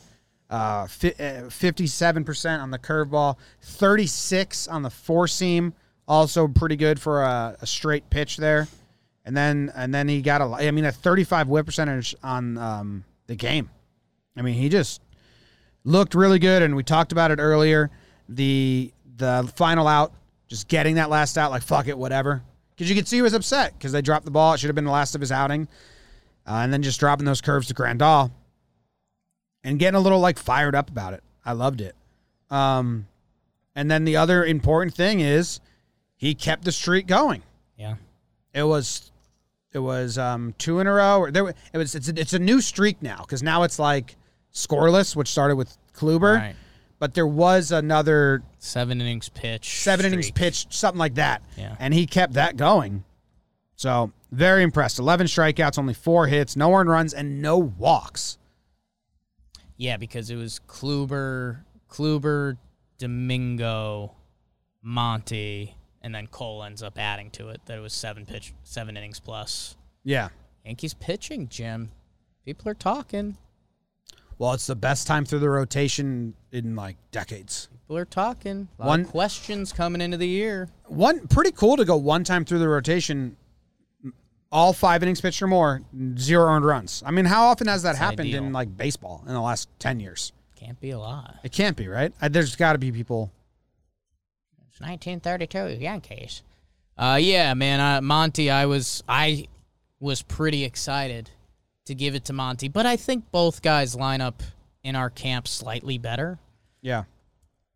Uh, fi- uh, 57% on the curveball, 36 on the four seam, also pretty good for a, a straight pitch there. And then and then he got a I mean a 35 whip percentage on um, the game. I mean, he just looked really good, and we talked about it earlier. The the final out, just getting that last out, like fuck it, whatever. Because you could see he was upset because they dropped the ball. It should have been the last of his outing, uh, and then just dropping those curves to Grandal. and getting a little like fired up about it. I loved it. Um, and then the other important thing is he kept the streak going. Yeah. It was it was um, two in a row. Or there, it was it's a, it's a new streak now because now it's like scoreless, which started with Kluber. Right. But there was another Seven innings pitch. seven innings streak. pitched, something like that. Yeah. And he kept that going. So very impressed. Eleven strikeouts, only four hits, no earned runs, and no walks. Yeah, because it was Kluber, Kluber, Domingo, Monty, and then Cole ends up adding to it. That it was seven pitch, seven innings plus. Yeah. Yankees pitching, Jim. People are talking. Well, it's the best time through the rotation in like decades. People are talking. A lot One- of questions coming into the year. One pretty cool to go one time through the rotation, all five innings pitched or more, zero earned runs. I mean, how often has that It's happened ideal. in like baseball in the last ten years? Can't be a lot. It can't be, right? There's got to be people. It's 1932 Yankees. Uh, yeah, man. Uh, Monty, I was I was pretty excited to give it to Monty, but I think both guys line up in our camp slightly better. Yeah.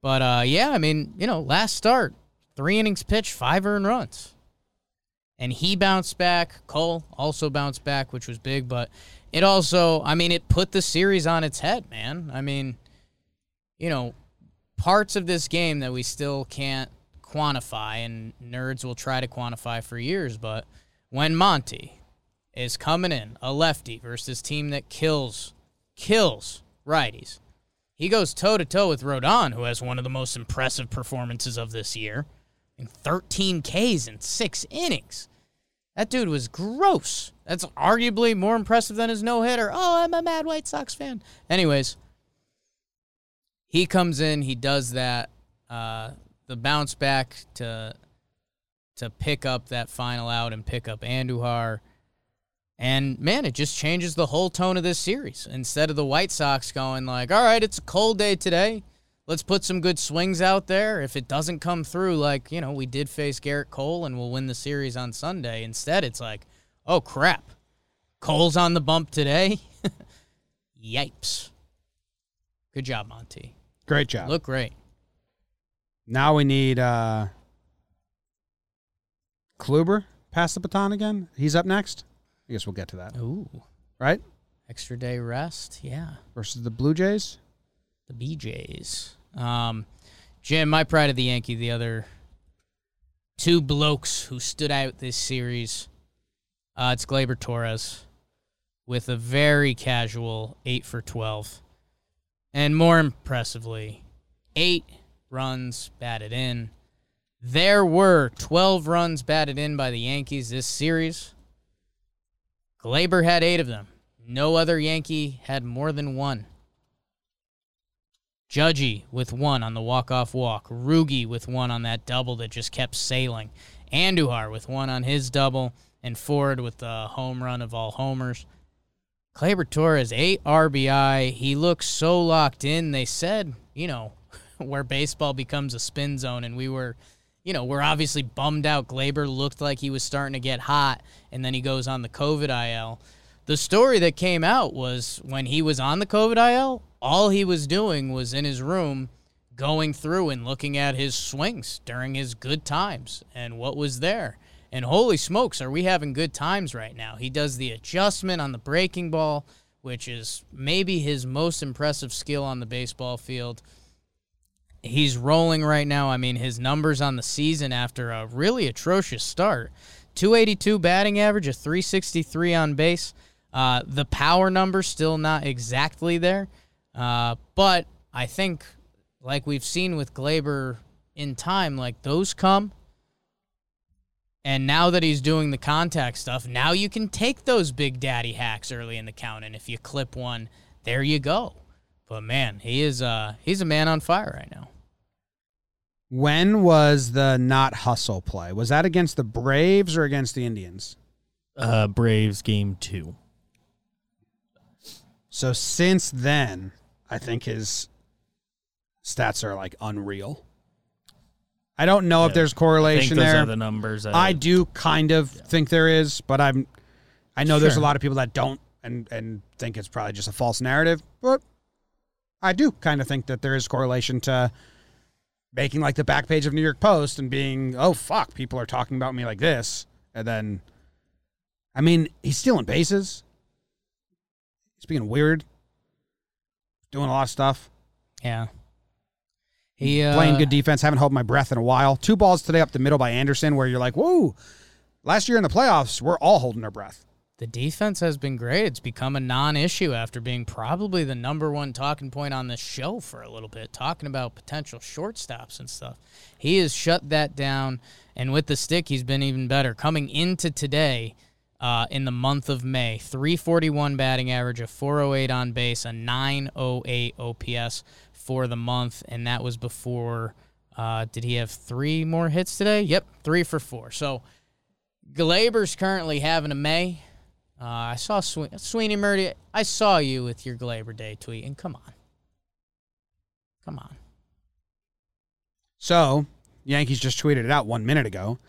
But uh, yeah, I mean, you know, last start, three innings pitched, five earned runs. And he bounced back. Cole also bounced back, which was big. But it also, I mean, it put the series on its head, man. I mean, you know, parts of this game that we still can't quantify, and nerds will try to quantify for years. But when Monty is coming in, a lefty versus team that kills, kills righties, he goes toe to toe with Rodon, who has one of the most impressive performances of this year, in 13 Ks in six innings. That dude was gross. That's arguably more impressive than his no hitter. Oh, I'm a mad White Sox fan. Anyways, he comes in, he does that, uh, the bounce back to to pick up that final out and pick up Andujar. And man, it just changes the whole tone of this series. Instead of the White Sox going like, "All right, it's a cold day today. Let's put some good swings out there. If it doesn't come through like, you know, we did face Gerrit Cole and we'll win the series on Sunday." Instead, it's like, "Oh crap. Cole's on the bump today." Yipes. Good job, Monty. Great job. Look great. Now we need uh Kluber pass the baton again. He's up next. I guess we'll get to that. Ooh. Right? Extra day rest. Yeah. Versus the Blue Jays. The BJs. Um, Jim, my pride of the Yankee, the other two blokes who stood out this series. Uh, it's Gleyber Torres with a very casual 8 for 12. And more impressively, eight runs batted in. There were 12 runs batted in by the Yankees this series. Gleyber had eight of them. No other Yankee had more than one. Judgy with one on the walk-off walk. Rugi with one on that double that just kept sailing. Andujar with one on his double. And Ford with the home run of all homers. Gleyber Torres, eight RBI. He looks so locked in. They said, you know, where baseball becomes a spin zone, and we were, you know, we're obviously bummed out. Gleyber looked like he was starting to get hot, and then he goes on the COVID IL. The story that came out was when he was on the COVID IL, all he was doing was in his room going through and looking at his swings during his good times and what was there. And holy smokes, are we having good times right now? He does the adjustment on the breaking ball, which is maybe his most impressive skill on the baseball field. He's rolling right now. I mean, his numbers on the season after a really atrocious start 282 batting average, a 363 on base. Uh, the power number still not exactly there, uh, but I think, like we've seen with Gleyber in time, like those come. And now that he's doing the contact stuff, now you can take those big daddy hacks early in the count, and if you clip one, there you go. But man, he is uh he's a man on fire right now. When was the not hustle play? Was that against the Braves or against the Indians? Uh, Braves game two. So since then, I think his stats are like unreal. I don't know if Yeah, there's I think correlation there. the numbers. that- I do kind of think there is, but I'm I know there's a lot of people that don't and and think it's probably just a false narrative, but I do kind of think that there is correlation to making like the back page of New York Post and being, oh fuck, people are talking about me like this, and then, I mean, he's stealing bases. He's being weird, doing a lot of stuff, Yeah. He uh, playing good defense. Haven't held my breath in a while. Two balls today up the middle by Anderson, where you're like, whoa. Last year in the playoffs, we're all holding our breath. The defense has been great. It's become a non-issue after being probably the number one talking point on this show for a little bit, talking about potential shortstops and stuff. He has shut that down, and with the stick, he's been even better. Coming into today, uh, in the month of May, 341 batting average, a 408 on base, a 908 OPS for the month, and that was before. Uh, did he have three more hits today? Yep, three for four. So Gleyber's currently having a May. Uh, I saw Swe- Sweeny Murti. I saw you with your Gleyber Day tweet, and come on, come on. So, Yankees just tweeted it out one minute ago.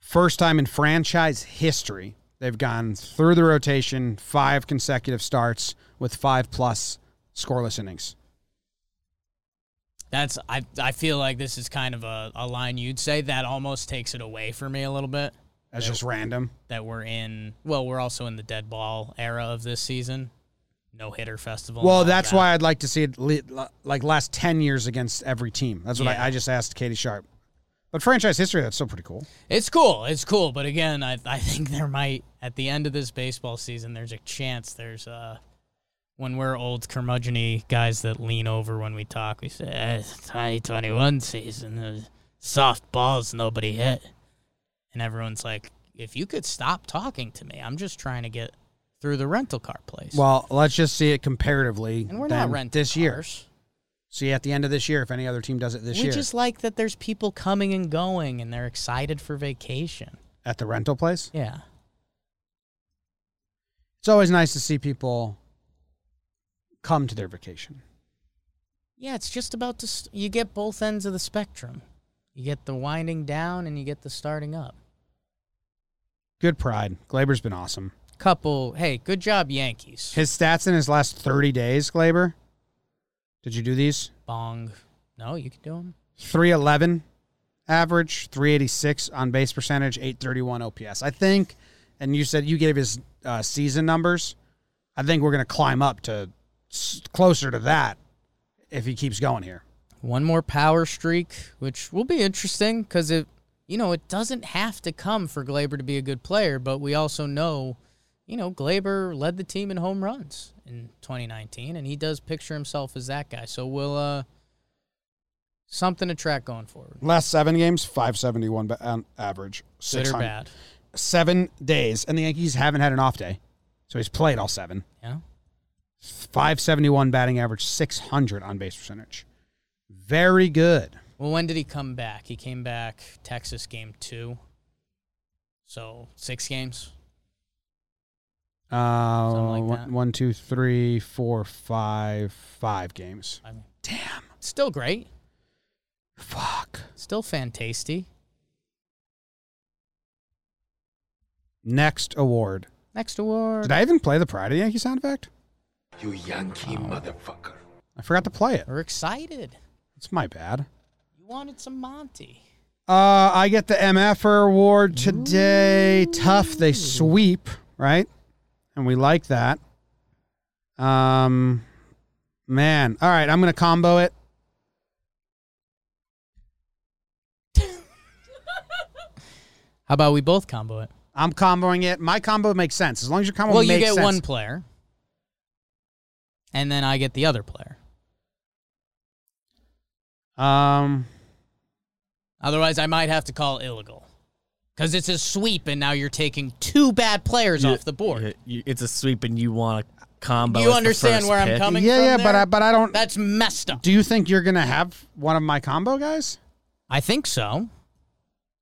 First time in franchise history, they've gone through the rotation, five consecutive starts with five plus scoreless innings. That's I. I feel like this is kind of a, a line you'd say that almost takes it away for me a little bit. That's just random. That we're in. Well, we're also in the dead ball era of this season. No hitter festival. Well, that's that. why I'd like to see it le- like last 10 years against every team. That's what Yeah. I, I just asked Katie Sharp. But franchise history, that's still pretty cool. It's cool. It's cool. But again, I, I think there might, at the end of this baseball season, there's a chance there's uh when we're old curmudgeon guys that lean over when we talk, we say, eh, 2021 season, uh, soft balls nobody hit. And everyone's like, if you could stop talking to me, I'm just trying to get through the rental car place. Well, let's just see it comparatively. and we're not renting this year. cars. See at the end of this year if any other team does it this We year We just like that there's people coming and going and they're excited for vacation. at the rental place. Yeah. It's always nice to see people come to their vacation. Yeah, it's just about to. St- you get both ends of the spectrum. You get the winding down and you get the starting up. Good pride. Gleyber's been awesome. Couple. Hey, good job, Yankees. His stats in his last 30 days, Gleyber. Did you do these? Bong. No, you can do them. 311 average, 386 on base percentage, 831 OPS. I think, and you said you gave his uh, season numbers. I think we're going to climb up to s- closer to that if he keeps going here. One more power streak, which will be interesting because it, you know, it doesn't have to come for Gleyber to be a good player, but we also know, you know, Gleyber led the team in home runs in 2019, and he does picture himself as that guy. So we'll uh, something to track going forward. Last seven games, 571 ba- on average. Good or bad? Seven days, and the Yankees haven't had an off day, so he's played all seven. Yeah. 571 batting average, 600 on base percentage. Very good. Well, when did he come back? He came back Texas game two. So six games. Uh, like one- that. one, two, three, four, five, five games. I mean, Damn. still great. Fuck. Still fantasty. Next award. Next award. Did I even play the Pride of the Yankee sound effect? You Yankee motherfucker. I forgot to play it. We're excited. It's my bad. You wanted some Monty. Uh, I get the MFR award today. Tough. They sweep, right? And we like that. Um, man. All right, I'm gonna combo it. How about we both combo it? I'm comboing it. My combo makes sense as long as your combo makes sense. well, you get sense. one player, and then I get the other player. Um, Otherwise, I might have to call illegal because it's a sweep, and now you're taking two bad players off the board. You- you- It's a sweep, and you want a combo. You as the understand first where I'm coming yeah, from? yeah, but? I, but I don't. that's messed up. do you think you're gonna have one of my combo guys? I think so,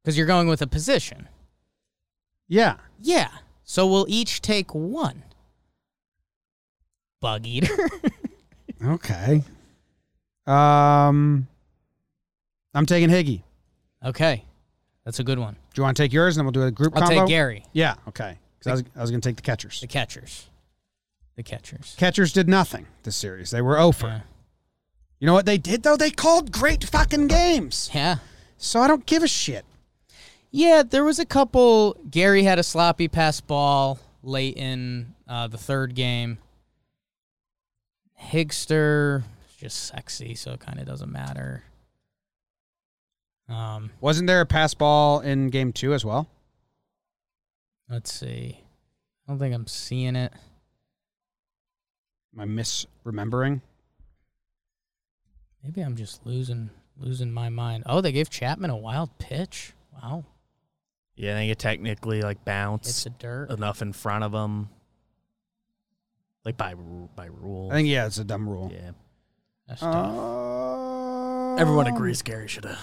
because you're going with a position. Yeah. Yeah. So we'll each take one. Bug eater. Okay. Um, I'm taking Higgy. okay. That's a good one. Do you want to take yours, and then we'll do a group I'll combo? take Gary, Yeah. Okay. 'Cause I was, I was gonna take the catchers. the catchers. The catchers. Catchers did nothing this series. They were over. Yeah. You know what they did though? They called great fucking games. Yeah. So I don't give a shit. Yeah, there was a couple. Gary had a sloppy pass ball late in uh, the third game. Higster is just sexy, so it kind of doesn't matter. Um, Wasn't there a pass ball in game two as well? let's see. I don't think I'm seeing it. Am I misremembering? Maybe I'm just losing losing my mind. Oh, they gave Chapman a wild pitch. Wow, Yeah, I think it technically like it's bounced a dirt. enough in front of him, like by by rule. I think yeah, it's a dumb rule. yeah, That's tough. Uh, everyone agrees Gary should have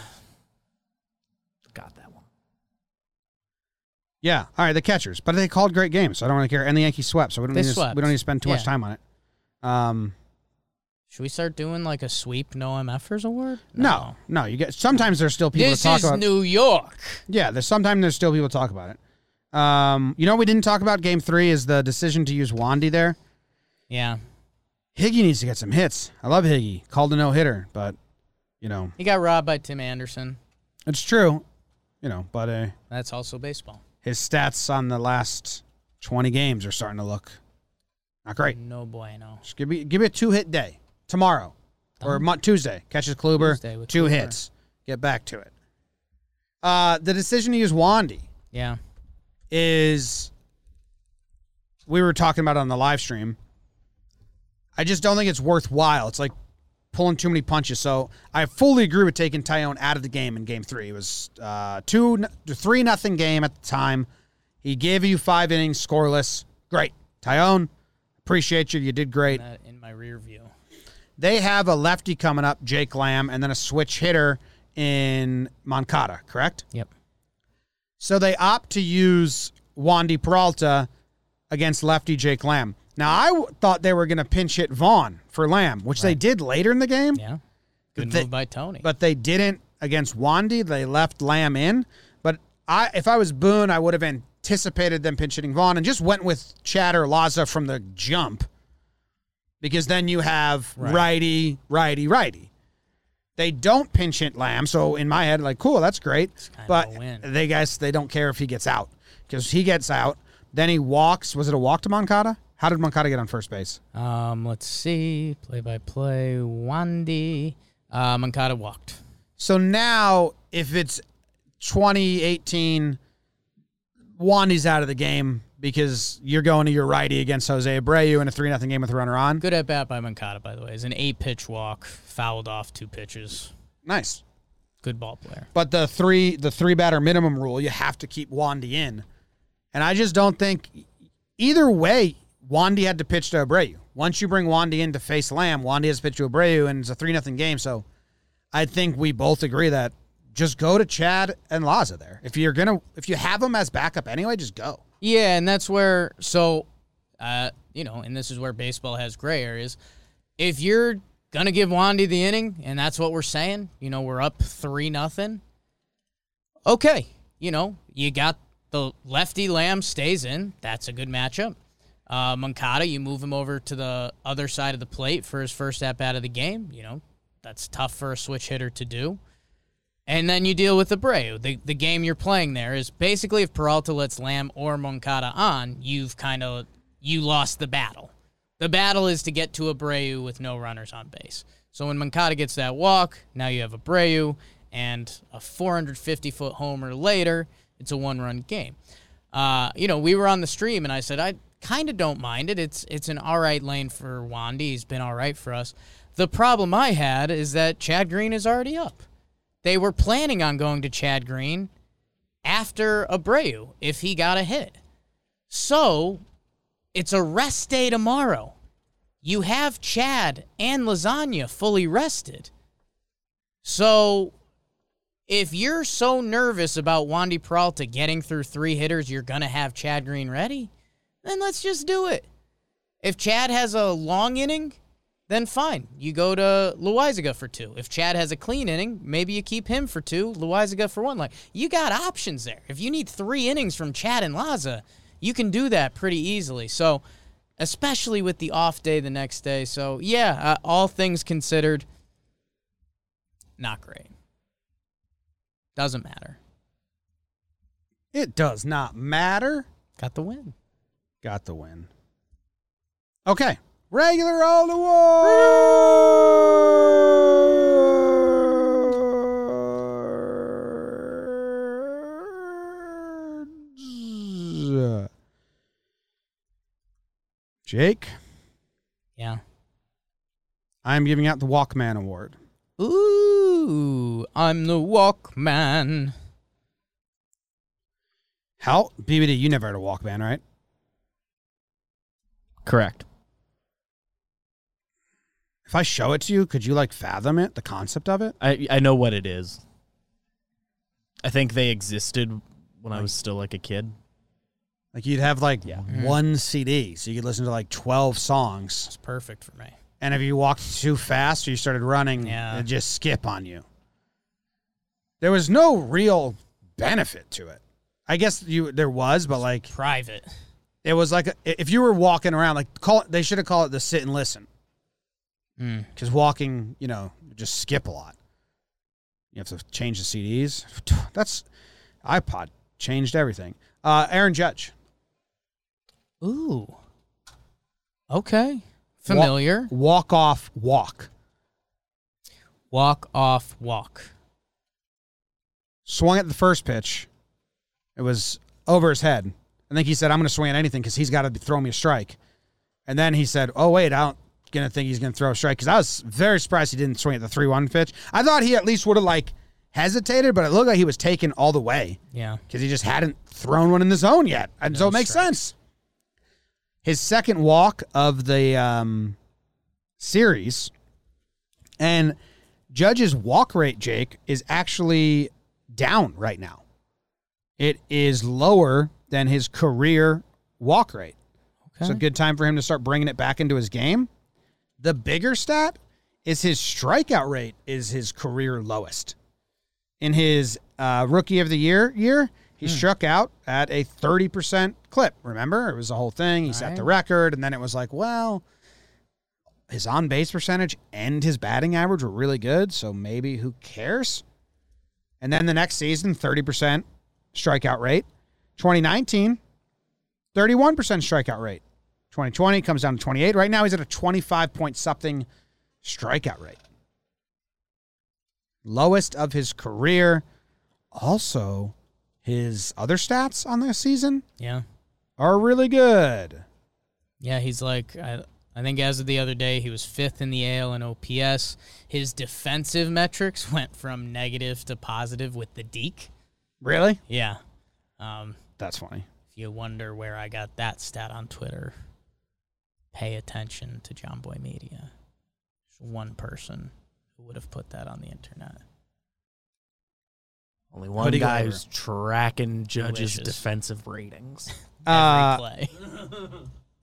got that one. Yeah. All right, the catchers, but they called great games, so I don't really care. And the Yankees swept, so we don't They need to, swept. we don't need to spend too much Yeah. time on it. Um, Should we start doing like a sweep no MFers award? no, no, you get. Sometimes there's still people This to talk is about. New York. Yeah, there's sometimes there's still people to talk about it. Um, you know, what we didn't talk about game three is the decision to use Wandy there. Yeah, Higgy needs to get some hits. I love Higgy. Called a no hitter, but you know he got robbed by Tim Anderson. it's true. You know, but uh, That's also baseball. his stats on the last 20 games are starting to look not great. No bueno. Just give me give me a two hit day tomorrow or. Tuesday. Catches Kluber, Tuesday two Kluber. hits. Get back to it. Uh, the decision to use Wandy Yeah. is we were talking about it on the live stream. I just don't think it's worthwhile. It's like pulling too many punches. So I fully agree with taking Taillon out of the game in game three. It was uh, two, three nothing game at the time. He gave you five innings, scoreless. Great, Taillon. Appreciate you. You did great. In my rear view. They have a lefty coming up, Jake Lamb, and then a switch hitter in Moncada. Correct. Yep. So they opt to use Wandy Peralta against lefty Jake Lamb. Now I w- thought they were going to pinch hit Vaughn for Lamb, which they did later in the game, Yeah. Good They- move by Tony. but they didn't against Wandy. They left Lamb in. But I, if I was Boone, I would have anticipated them pinch hitting Vaughn and just went with Chad or Laza from the jump, because then you have Right. righty, righty, righty. They don't pinch hit Lamb, so in my head, like, cool, that's great. kind But a win. they guess they don't care if he gets out because he gets out. Then he walks. Was it a walk to Moncada? How did Moncada get on first base? um, let's see. Play by play. Wandy. Uh, Moncada walked. So now, if it's 2018, Wandy's out of the game because you're going to your righty against Jose Abreu in a 3 0 game with a runner on. Good at bat by Moncada, by the way. It's an eight pitch walk. Fouled off two pitches. Nice. Good ball player. But the three the three batter minimum rule, you have to keep Wandy in. And I just don't think either way, Wandy had to pitch to Abreu. Once you bring Wandy in to face Lamb, Wandy has to pitch to Abreu, and it's a 3 0 game. So I think we both agree that just go to Chad and Laza there. If you're gonna if you have them as backup anyway, just go. Yeah, and that's where so uh, you know, and this is where baseball has gray areas. If you're gonna give Wandy the inning, and that's what we're saying, you know, we're up three nothing. Okay, you know, you got the lefty Lamb stays in. That's a good matchup. Uh, Moncada, you move him over to the other side of the plate for his first at bat of the game. You know, that's tough for a switch hitter to do. And then you deal with Abreu. The the game you're playing there is basically if Peralta lets Lamb or Moncada on, you've kind of you lost the battle. The battle is to get to Abreu with no runners on base. So when Moncada gets that walk, now you have Abreu and a 450 foot homer later, it's a one run game. Uh, you know, we were on the stream and I said I kind of don't mind it. It's it's an all right lane for Wandy. He's been all right for us. The problem I had is that Chad Green is already up. They were planning on going to Chad Green after Abreu if he got a hit. So it's a rest day tomorrow. You have Chad and Lasagna fully rested. So if you're so nervous about Wandy Peralta getting through three hitters, you're going to have Chad Green ready, then let's just do it. If Chad has a long inning, then fine. You go to Loaisiga for two. If Chad has a clean inning, maybe you keep him for two, Loaisiga for one. Like you got options there. If you need three innings from Chad and Laza, you can do that pretty easily. So especially with the off day the next day. So, yeah, uh, all things considered, not great. Doesn't matter. It does not matter. Got the win. Got the win. Okay. Regular old awards. Jake, Yeah. I'm giving out the Walkman Award. Ooh, I'm the Walkman. How? BBD, you never had a Walkman, right? Correct. If I show it to you, could you like fathom it, the concept of it? I I know what it is. I think they existed when I was still like a kid. Like you'd have like Yeah. Mm-hmm. one CD, so you could listen to like 12 songs. It's perfect for me. And if you walked too fast or you started running, Yeah. it'd just skip on you. There was no real benefit to it. I guess you there was, but like Private. It was like a, if you were walking around, like call it, they should have called it the sit and listen Mm. because walking, you know, just skip a lot. You have to change the CDs. That's iPod changed everything. Uh, Aaron Judge, Ooh. Okay. Familiar. walk off walk. Walk off walk. swung at the first pitch. It was over his head. I think he said, I'm going to swing at anything because he's got to throw me a strike. And then he said, Oh, wait, I don't going to think he's going to throw a strike because I was very surprised he didn't swing at the 3 1 pitch. I thought he at least would have like hesitated, but it looked like he was taken all the way Yeah. because he just hadn't thrown one in the zone yet. And so it makes strikes. sense. His second walk of the um, series and Judge's walk rate, Jake, is actually down right now. It is lower than his career walk rate. Okay. So a good time for him to start bringing it back into his game. The bigger stat is his strikeout rate is his career lowest. In his uh, rookie of the year year, he struck out at a 30% clip. Remember? It was the whole thing. He set the record, and then it was like, well, his on base percentage and his batting average were really good, so maybe who cares? And then the next season, 30% strikeout rate. 2019, 31% strikeout rate. 2020 comes down to 28. Right now, he's at a 25 point something strikeout rate. Lowest of his career. Also, his other stats on the season Yeah. are really good. Yeah, he's like I, I think as of the other day he was fifth in the AL in OPS. His defensive metrics went from negative to positive with the Deke. Really? Yeah. Um, That's funny. if you wonder where I got that stat on Twitter, pay attention to Jomboy Media. There's one person who would have put that on the internet. Only one Hoodie guy who's tracking Judge's Delicious. defensive ratings. Every Uh, play.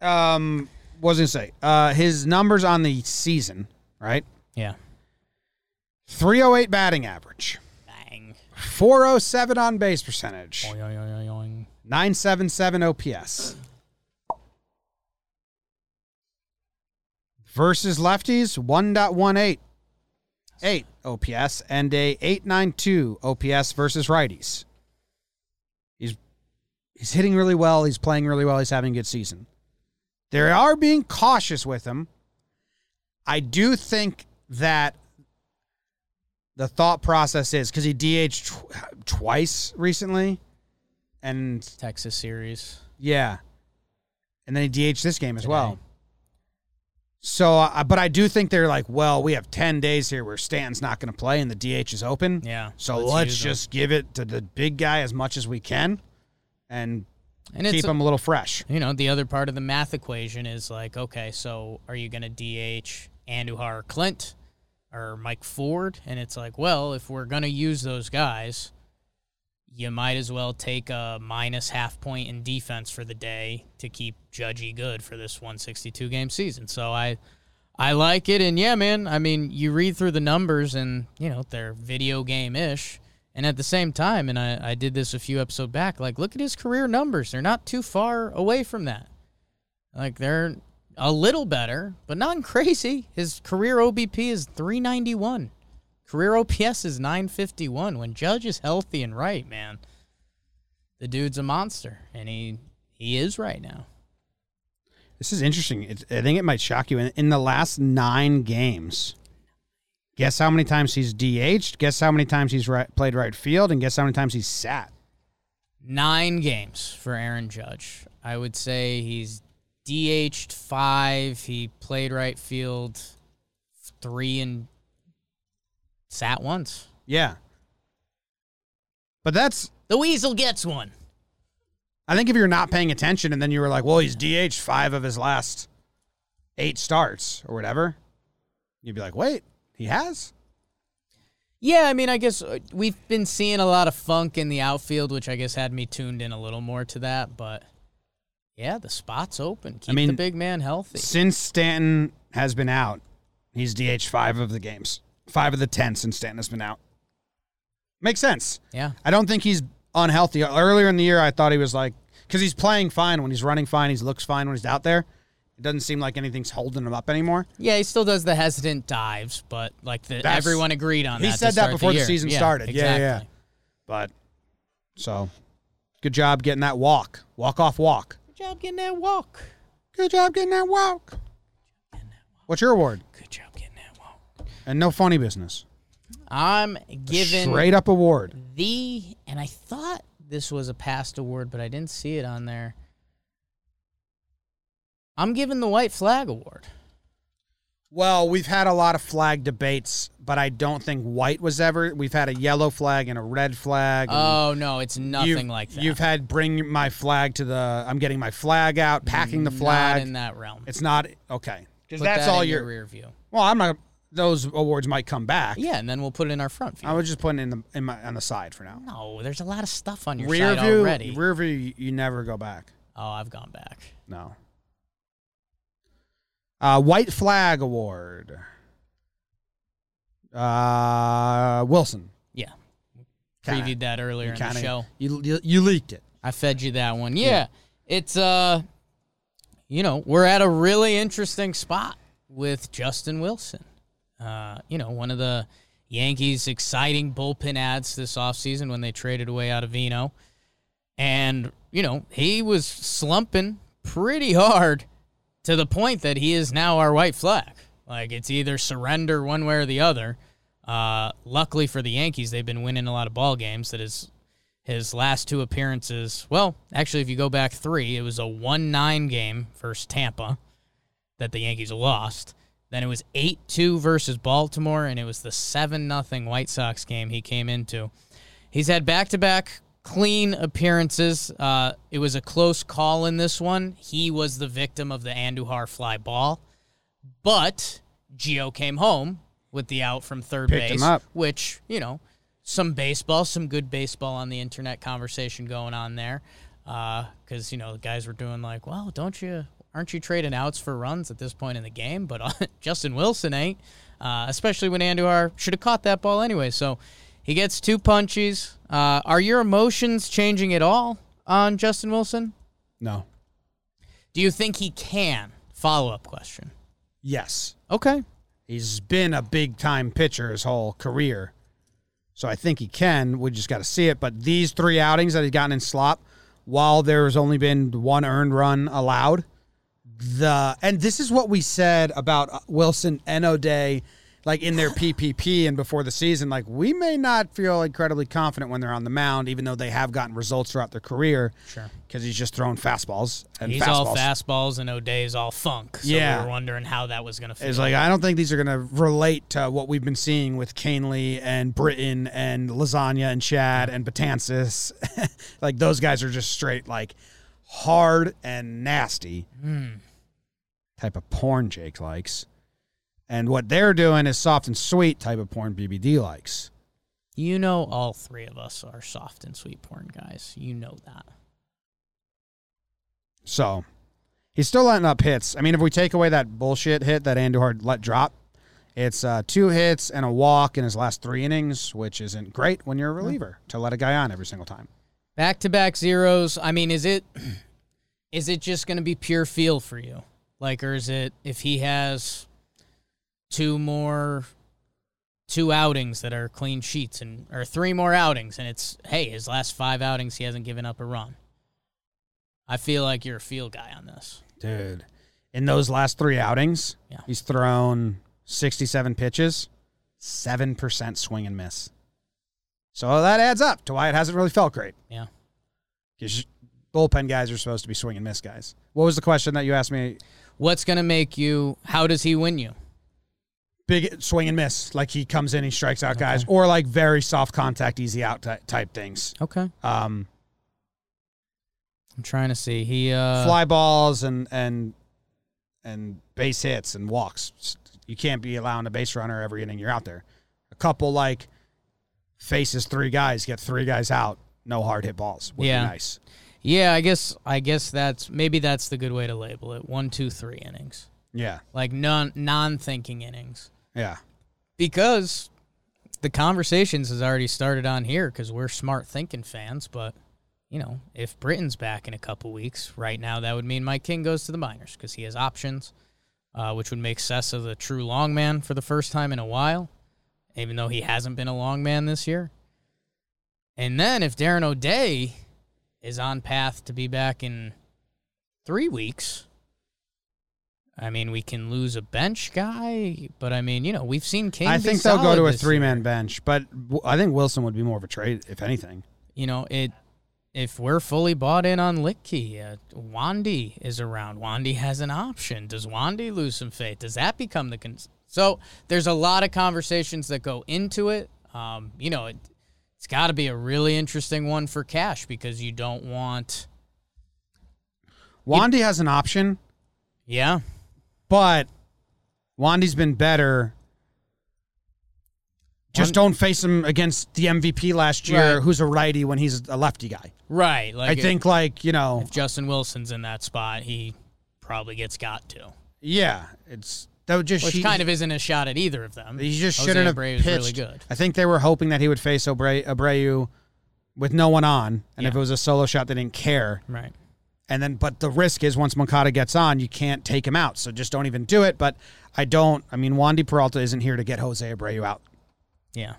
Um, was I gonna say? Uh, his numbers on the season, right? Yeah. 308 batting average, Bang. 407 on base percentage, Oing, oing, oing, oing. 977 OPS. Versus lefties, 1.18. 8 OPS and a 892 OPS versus righties. He's he's hitting really well, he's playing really well, he's having a good season. They are being cautious with him. I do think that the thought process is because he DH tw- twice recently, and Texas series. yeah, and then he DH this game as Today. well. So, uh, but I do think they're like, well, we have ten days here where Stanton's not going to play and the DH is open. Yeah. So let's let's, just give it to the big guy as much as we can, and and keep it's him a little fresh. you know, the other part of the math equation is like, okay, so are you going to DH Andujar Clint or Mike Ford? And it's like, well, if we're going to use those guys, you might as well take a minus half point in defense for the day to keep Judgy good for this 162 game season. So I. I like it, and yeah, man. I mean, you read through the numbers, and you know they're video game ish. And at the same time, and I, I did this a few episodes back, like look at his career numbers. They're not too far away from that. Like they're a little better, but not crazy. His career OBP is 391. Career OPS is 951. When Judge is healthy and right, man, the dude's a monster, and he he is right now. This is interesting. I think it might shock you. In, in the last nine games, guess how many times he's DH'd? Guess how many times he's right, played right field? And guess how many times he's sat? Nine games for Aaron Judge. I would say he's DH'd five. He played right field three and sat once. Yeah. But that's, The Weasel gets one. I think if you're not paying attention and then you were like, well, he's DH'd five of his last eight starts or whatever, you'd be like, wait, he has? Yeah, I mean, I guess uh, we've been seeing a lot of funk in the outfield, which I guess had me tuned in a little more to that. But yeah, the spot's open. Keep mean, the big man healthy. Since Stanton has been out, he's DH five of the games, five of the 10 since Stanton has been out. Makes sense. Yeah, I don't think he's unhealthy. Earlier in the year, I thought he was like because he's playing fine when he's running fine. He looks fine when he's out there. It doesn't seem like anything's holding him up anymore. yeah, he still does the hesitant dives, but like the, That's- everyone agreed on he that. said that before the year. season Yeah, started. Yeah, yeah, yeah. But so good job getting that walk, walk off walk. Good job getting that walk. Good job getting that walk. What's your award? Good job getting that walk. And no funny business. I'm given Straight up award. the, and I thought this was a past award, but I didn't see it on there. I'm giving the White Flag Award. Well, we've had a lot of flag debates, but I don't think white was ever. We've had a yellow flag and a red flag. Oh no, it's nothing like that. You've had bring my flag to the. I'm getting my flag out, packing the flag. Not in that realm. It's not okay because that's that all your rear view. Well, I'm not. Those awards might come back. Yeah, and then we'll put it in our front view. I was just putting it in the in my on the side for now. no, there's a lot of stuff on your Rear side view, already. rear view, you- never go back. oh, I've gone back. No. Uh, White Flag Award. Uh, Wilson. Yeah, Kinda- previewed that earlier You in kinda- the show. You, you you leaked it. I fed you that one. Yeah, it's uh, you know, we're at a really interesting spot with Justin Wilson. Uh, you know, one of the Yankees' exciting bullpen ads this offseason when they traded away Ottavino. And, you know, he was slumping pretty hard to the point that he is now our white flag. Like it's either surrender one way or the other. Uh, luckily for the Yankees, they've been winning a lot of ball games. That is his last two appearances. Well, actually, if you go back three, it was a one-nine game versus Tampa that the Yankees lost. Then it was eight-two versus Baltimore, and it was the seven nothing White Sox game he came into. He's had back-to-back clean appearances. Uh, it was a close call in this one. He was the victim of the Andujar fly ball, but Gio came home with the out from third Picked him base, up. which you know, some baseball, some good baseball on the internet conversation going on there, because you know the guys were doing like, well, don't you? Aren't you trading outs for runs at this point in the game? But uh, Justin Wilson ain't, uh, especially when Andujar should have caught that ball anyway. So he gets two punches. Uh, are your emotions changing at all on Justin Wilson? No. Do you think he can? Follow up question. Yes. Okay. He's been a big time pitcher his whole career. So I think he can. We just got to see it. But these three outings that he's gotten in slop, while there's only been one earned run allowed, the and this is what we said about uh, Wilson and O'Day, like in their PPP and before the season. Like we may not feel incredibly confident when they're on the mound, even though they have gotten results throughout their career. Sure. because he's just throwing fastballs and He's fastballs. all fastballs and O'Day's all funk. So Yeah. we were wondering how that was going to fit. It's like I don't think these are going to relate to what we've been seeing with Kahnle and Britton and Lasagna and Chad and Betances. like those guys are just straight like hard and nasty type of porn Jake likes. And what they're doing is soft and sweet type of porn BBD likes. you know, all three of us are soft and sweet porn guys. You know that. So he's still letting up hits. I mean, if we take away that bullshit hit that Andujar let drop, it's uh, two hits and a walk in his last three innings, which isn't great when you're a reliever to let a guy on every single time. Back to back zeros. I mean, is it is it just going to be pure feel for you? Like, or is it if he has two more, two outings that are clean sheets and, or three more outings and it's, hey, his last five outings, he hasn't given up a run. I feel like you're a feel guy on this. Dude, in those last three outings, Yeah. he's thrown 67 pitches, 7% swing and miss. So that adds up to why it hasn't really felt great. Yeah. Because bullpen guys are supposed to be swing and miss guys. What was the question that you asked me? What's going to make you, how does he win you? Big swing and miss, like he comes in, he strikes out guys, or like very soft contact, easy out ty- type things. Okay. Um, I'm trying to see. He, uh, fly balls and and and base hits and walks. You can't be allowing a base runner every inning you're out there. A couple like faces three guys, get three guys out, no hard hit balls. Would Yeah. be nice. Yeah, I guess I guess that's maybe that's the good way to label it. One, two, three innings, Yeah, like non non thinking innings, yeah, because the conversations has already started on here because we're smart thinking fans. But you know, if Britton's back in a couple weeks, right now that would mean Mike King goes to the minors because he has options, uh, which would make Cessa the true long man for the first time in a while, even though he hasn't been a long man this year. And then if Darren O'Day is on path to be back in three weeks. I mean, we can lose a bench guy, but I mean, you know, we've seen King. I think they'll go to a three man bench, but I think Wilson would be more of a trade, if anything. You know, it. If we're fully bought in on Licky, uh, Wandy is around. Wandy has an option. Does Wandy lose some faith? Does that become the con- so? There's a lot of conversations that go into it. Um, you know, it, it's got to be a really interesting one for Cash because you don't want. Wandy has an option, Yeah, but Wandy's been better. Just don't face him against the MVP last year, Right. who's a righty when he's a lefty guy. right. Like I think, like you know, if Justin Wilson's in that spot, he probably gets got to. Yeah, it's that would just Which he, kind of isn't a shot at either of them. he just Jose shouldn't have Abreu's pitched. really good. I think they were hoping that he would face Abreu, Abreu with no one on, and if it was a solo shot, they didn't care. Right. And then, but the risk is once Moncada gets on, you can't take him out. So just don't even do it. But I don't. I mean, Wandy Peralta isn't here to get Jose Abreu out. Yeah.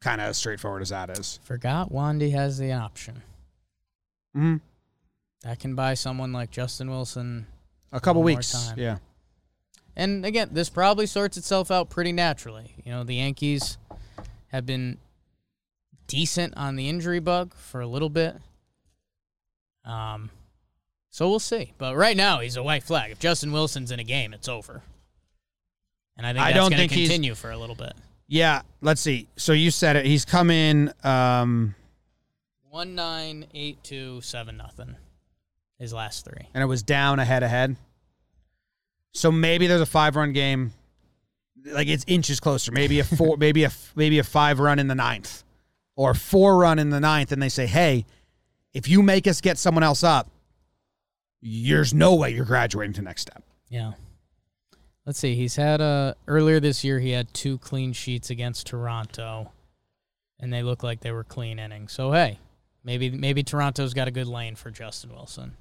Kind of straightforward as that is. Forgot Wandy has the option. hmm That can buy someone like Justin Wilson. A couple weeks. time. Yeah. And again, this probably sorts itself out pretty naturally. You know, the Yankees have been decent on the injury bug for a little bit. Um, so we'll see. But right now, he's a white flag. If Justin Wilson's in a game, it's over. And I think I don't going think to he's- continue for a little bit. Yeah. Let's see. So you said it. He's come in. Um, One nine eight two seven nothing. His last three. and it was down ahead ahead. So maybe there's a five run game. Like it's inches closer. Maybe a four, maybe a maybe a five run in the ninth, or a four run in the ninth, and they say, "Hey, if you make us get someone else up, there's no way you're graduating to next step." Yeah. Let's see. He's had uh earlier this year he had two clean sheets against Toronto, and they look like they were clean innings. So hey, maybe maybe Toronto's got a good lane for Justin Wilson.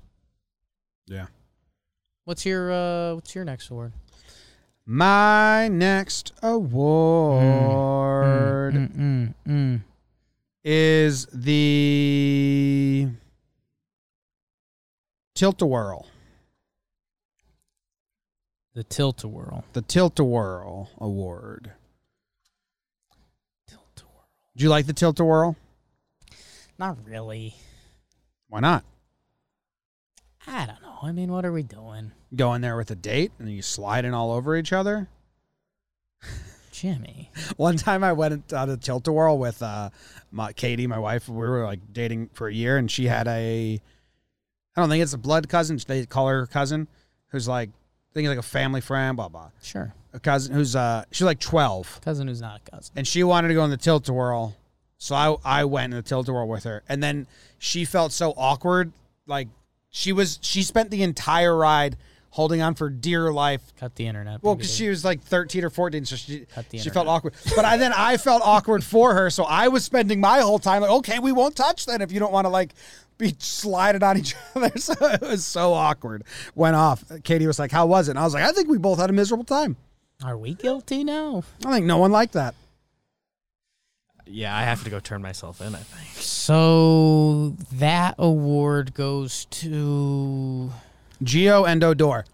Yeah. What's your uh what's your next award? My next award Mm, mm. is the Tilt-A-Whirl. The Tilt-A-Whirl. The Tilt-A-Whirl Award. Tilt-A-Whirl. Do you like the Tilt-A-Whirl? Not really. Why not? I don't know. I mean, what are we doing? Go in there with a date and you sliding all over each other. Jimmy. One time I went on a tilt a whirl with uh, my Katie, my wife. We were like dating for a year, and she had a, I don't think it's a blood cousin. They call her cousin, who's like, I think it's like a family friend, blah blah. Sure. A cousin who's uh, she's like twelve, Cousin who's not a cousin. and she wanted to go in the tilt a whirl, so I I went in the tilt a whirl with her, and then she felt so awkward, like she was she spent the entire ride holding on for dear life. Cut the internet. Well, because she was like 13 or 14, so she Cut the she felt awkward. But I then I felt awkward for her, so I was spending my whole time like, okay, we won't touch then if you don't want to like be sliding on each other. So it was so awkward. Went off. Katie was like, "How was it?" And I was like, "I think we both had a miserable time. Are we guilty now? I think no one liked that." Yeah, I have to go turn myself in. I think. So that award goes to Gio and Odor.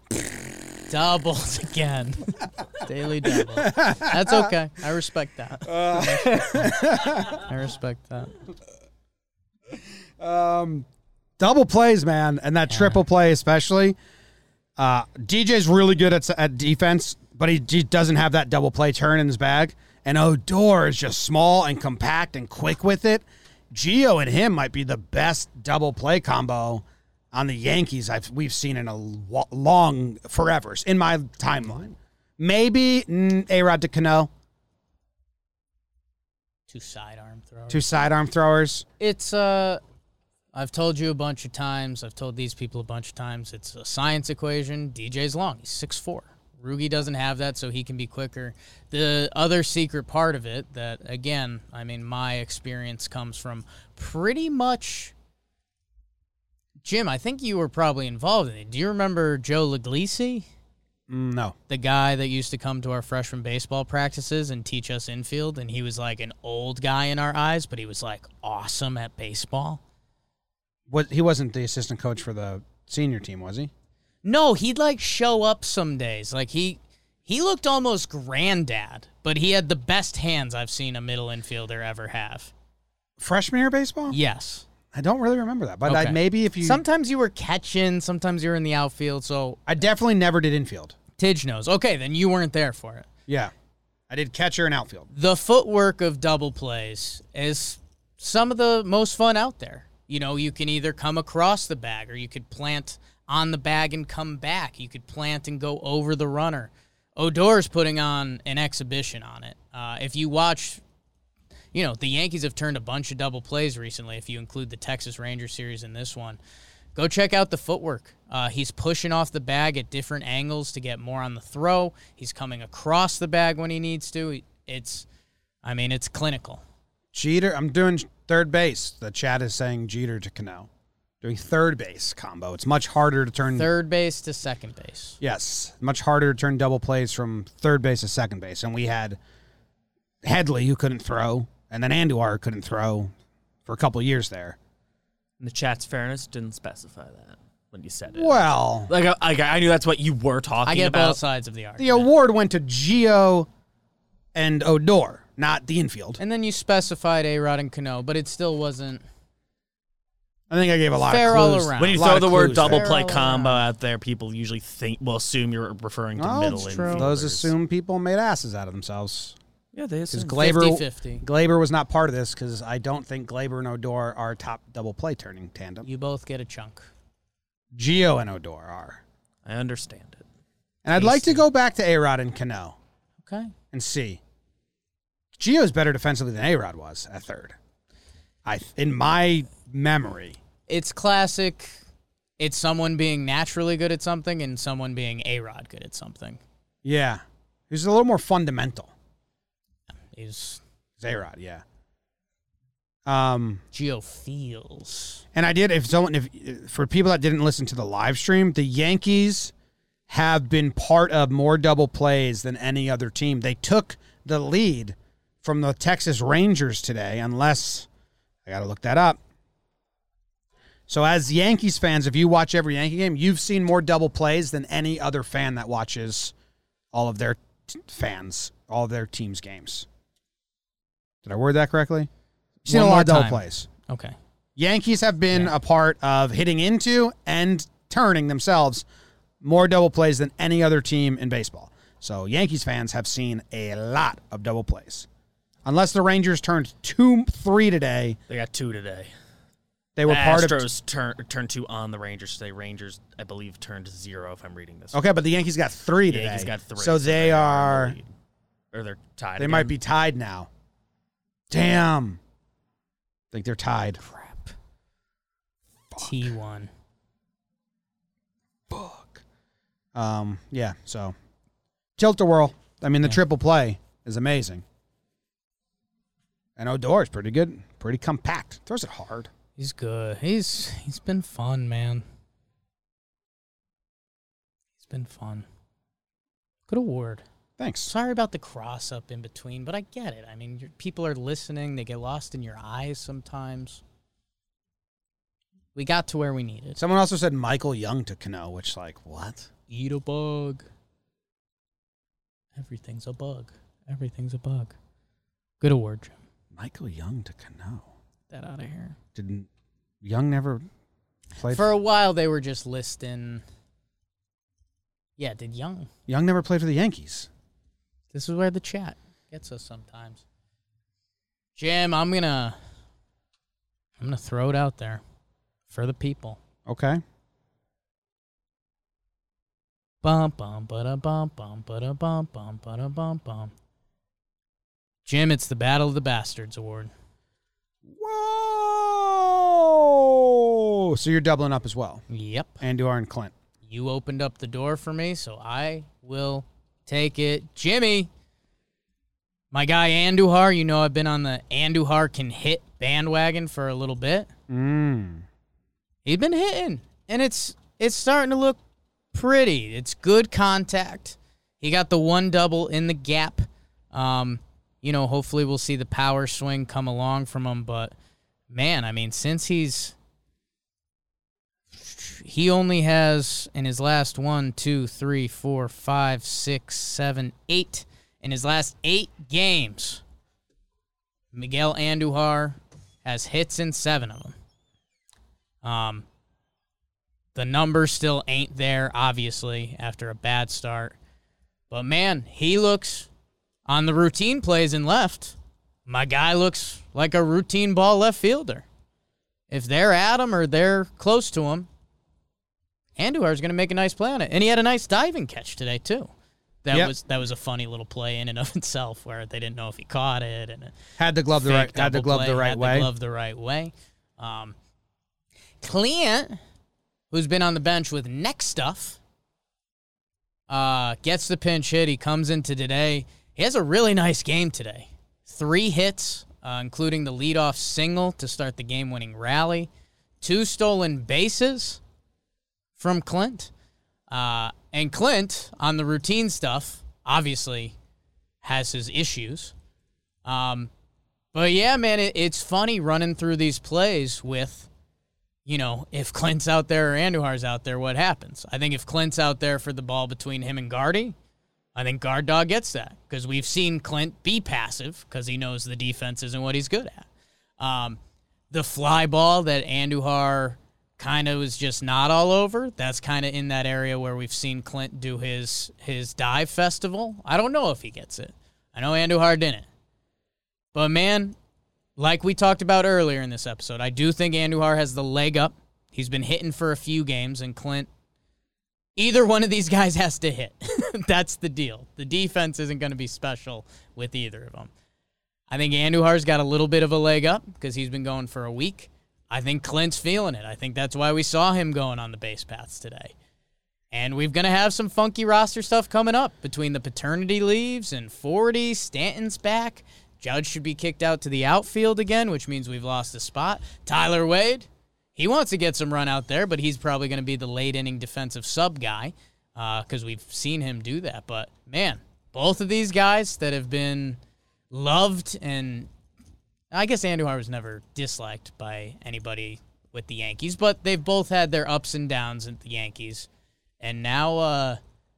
doubles again. Daily double. That's okay. I respect that. I respect that. Um, double plays, man, and that triple play especially. Uh, DJ's really good at at defense, but he, he doesn't have that double play turn in his bag. And Odor is just small and compact and quick with it. Gio and him might be the best double play combo on the Yankees I've we've seen in a long forevers in my timeline. Maybe mm, A Rod to Cano, Two sidearm throws. two sidearm throwers. It's uh I've told you a bunch of times, I've told these people a bunch of times, it's a science equation. DJ's long. He's 6'4. Rougie doesn't have that, so he can be quicker. The other secret part of it that again, I mean my experience comes from pretty much Jim, I think you were probably involved in it. Do you remember Joe Leglisi? Mm, No. the guy that used to come to our freshman baseball practices and teach us infield, and he was like an old guy in our eyes, but he was like awesome at baseball. What he wasn't the assistant coach for the senior team, was he? No, he'd like show up some days. Like he he looked almost granddad, but he had the best hands I've seen a middle infielder ever have. Freshman year baseball? Yes. I don't really remember that, but I, maybe if you, Sometimes you were catching, sometimes you were in the outfield, so I definitely never did infield. Tidge knows. Okay, then you weren't there for it. Yeah, I did catcher and outfield. the footwork of double plays is some of the most fun out there. You know, you can either come across the bag or you could plant on the bag and come back. You could plant and go over the runner. Odor's putting on an exhibition on it. Uh, if you watch, you know, the Yankees have turned a bunch of double plays recently, if you include the Texas Ranger series in this one. Go check out the footwork. Uh, he's pushing off the bag at different angles to get more on the throw. He's coming across the bag when he needs to. It's, I mean, it's clinical. Jeter, I'm doing third base. The chat is saying Jeter to Cano. Doing third base combo. It's much harder to turn. Third base to second base. Yes, much harder to turn double plays from third base to second base. And we had Headley who couldn't throw, and then Andujar who couldn't throw for a couple of years there. In the chat's fairness didn't specify that when you said it. Well, Like, I, I, I knew that's what you were talking I get about. both sides of the argument. the award went to Gio and Odor, not the infield. and then you specified A Rod and Cano, but it still wasn't. I think I gave a lot Fair of all clues. around. When you throw the word double there. play all combo around. out there, people usually think will assume you're referring to Oh, middle it's infielders. Those assume people made asses out of themselves. Yeah, they Because assume. Gleyber, 50-50. Gleyber was not part of this because I don't think Gleyber and Odor are top double play turning tandem. You both get a chunk. Gio and Odor are. I understand it. And I'd like to go back to A-Rod and Cano Okay. and see. Gio's better defensively than A-Rod was at third. I in my memory. It's classic. It's someone being naturally good at something and someone being A Rod good at something. Yeah. He's a little more fundamental. He's A-Rod, yeah. Um Gio feels. And I did. If someone, if for people that didn't listen to the live stream, the Yankees have been part of more double plays than any other team. They took the lead from the Texas Rangers today, unless I got to look that up. So, as Yankees fans, if you watch every Yankee game, you've seen more double plays than any other fan that watches all of their t- fans, all of their teams' games. Did I word that correctly? You've seen a lot of double time. plays. Okay. Yankees have been a part of hitting into and turning themselves more double plays than any other team in baseball. So Yankees fans have seen a lot of double plays. Unless the Rangers turned two, three today, They got two today. They were part of. Astros turn turn two on the Rangers today. Rangers, I believe, turned zero. If I'm reading this. Okay, but the Yankees got three The today. Yankees got three. So they in the are. lead. or they're tied. They might be tied now. Damn. I think they're tied. Crap. T1. Fuck. Um, yeah, so tilt a whirl. I mean, the triple play is amazing. And Odor is pretty good, pretty compact. Throws it hard. He's good. He's he's been fun, man. He's been fun. Good award. Thanks. Sorry about the cross up in between, but I get it. I mean, your, people are listening. They get lost in your eyes sometimes. We got to where we needed. Someone also said Michael Young to Cano, which like what? Eat a bug. Everything's a bug. Everything's a bug. Good award, Jim. Michael Young to Cano. That out of here. Didn't Young never played For a while, they were just listing. Yeah, did Young? Young never played for the Yankees. This is where the chat gets us sometimes. Jim, I'm gonna, I'm gonna throw it out there for the people. Okay. Bum bum ba bum bum ba bum bum ba bum bum. Jim, it's the Battle of the Bastards award. Whoa! So you're doubling up as well. Yep. Andujar and Clint. You opened up the door for me, so I will take it. Jimmy, my guy Andujar, you know I've been on the Andujar can hit bandwagon for a little bit. Mm. He's been hitting, and it's it's starting to look pretty. It's good contact. He got the one double in the gap. Um, you know, hopefully we'll see the power swing come along from him. But man, I mean, since he's he only has in his last one, two, three, four, five, six, seven, eight. In his last eight games, Miguel Andujar has hits in seven of them. Um, the numbers still ain't there, obviously, after a bad start. But man, he looks on the routine plays in left. My guy looks like a routine ball left fielder. If they're at him or they're close to him, Andujar's going to make a nice play on it. And he had a nice diving catch today too. That Yep. was that was a funny little play in and of itself, where they didn't know if he caught it and Had the glove the right had the glove play, the right way. The glove the right way. Um, Clint, who's been on the bench with neck stuff, uh, gets the pinch hit. He comes into today. He has a really nice game today. Three hits, uh, including the leadoff single to start the game-winning rally. Two stolen bases from Clint. Uh, and Clint, on the routine stuff, obviously has his issues. Um, but yeah, man, it, it's funny running through these plays with, you know, if Clint's out there or Andujar's out there, what happens? I think if Clint's out there for the ball between him and Gardy, I think Guard Dog gets that because we've seen Clint be passive because he knows the defense isn't what he's good at. Um, the fly ball that Andujar kind of was just not all over. That's kind of in that area where we've seen Clint do his his dive festival. I don't know if he gets it. I know Andujar didn't. But man, like we talked about earlier in this episode, I do think Andujar has the leg up. He's been hitting for a few games, and Clint, either one of these guys has to hit. That's the deal. The defense isn't going to be special with either of them. I think Andujar's got a little bit of a leg up because he's been going for a week. I think Clint's feeling it. I think that's why we saw him going on the base paths today. And we're going to have some funky roster stuff coming up between the paternity leaves and 40. Stanton's back. Judge should be kicked out to the outfield again, which means we've lost a spot. Tyler Wade, he wants to get some run out there, but he's probably going to be the late inning defensive sub guy because we've seen him do that. But man, both of these guys that have been loved and I guess Andujar was never disliked by anybody with the Yankees, but they've both had their ups and downs at the Yankees. And now uh,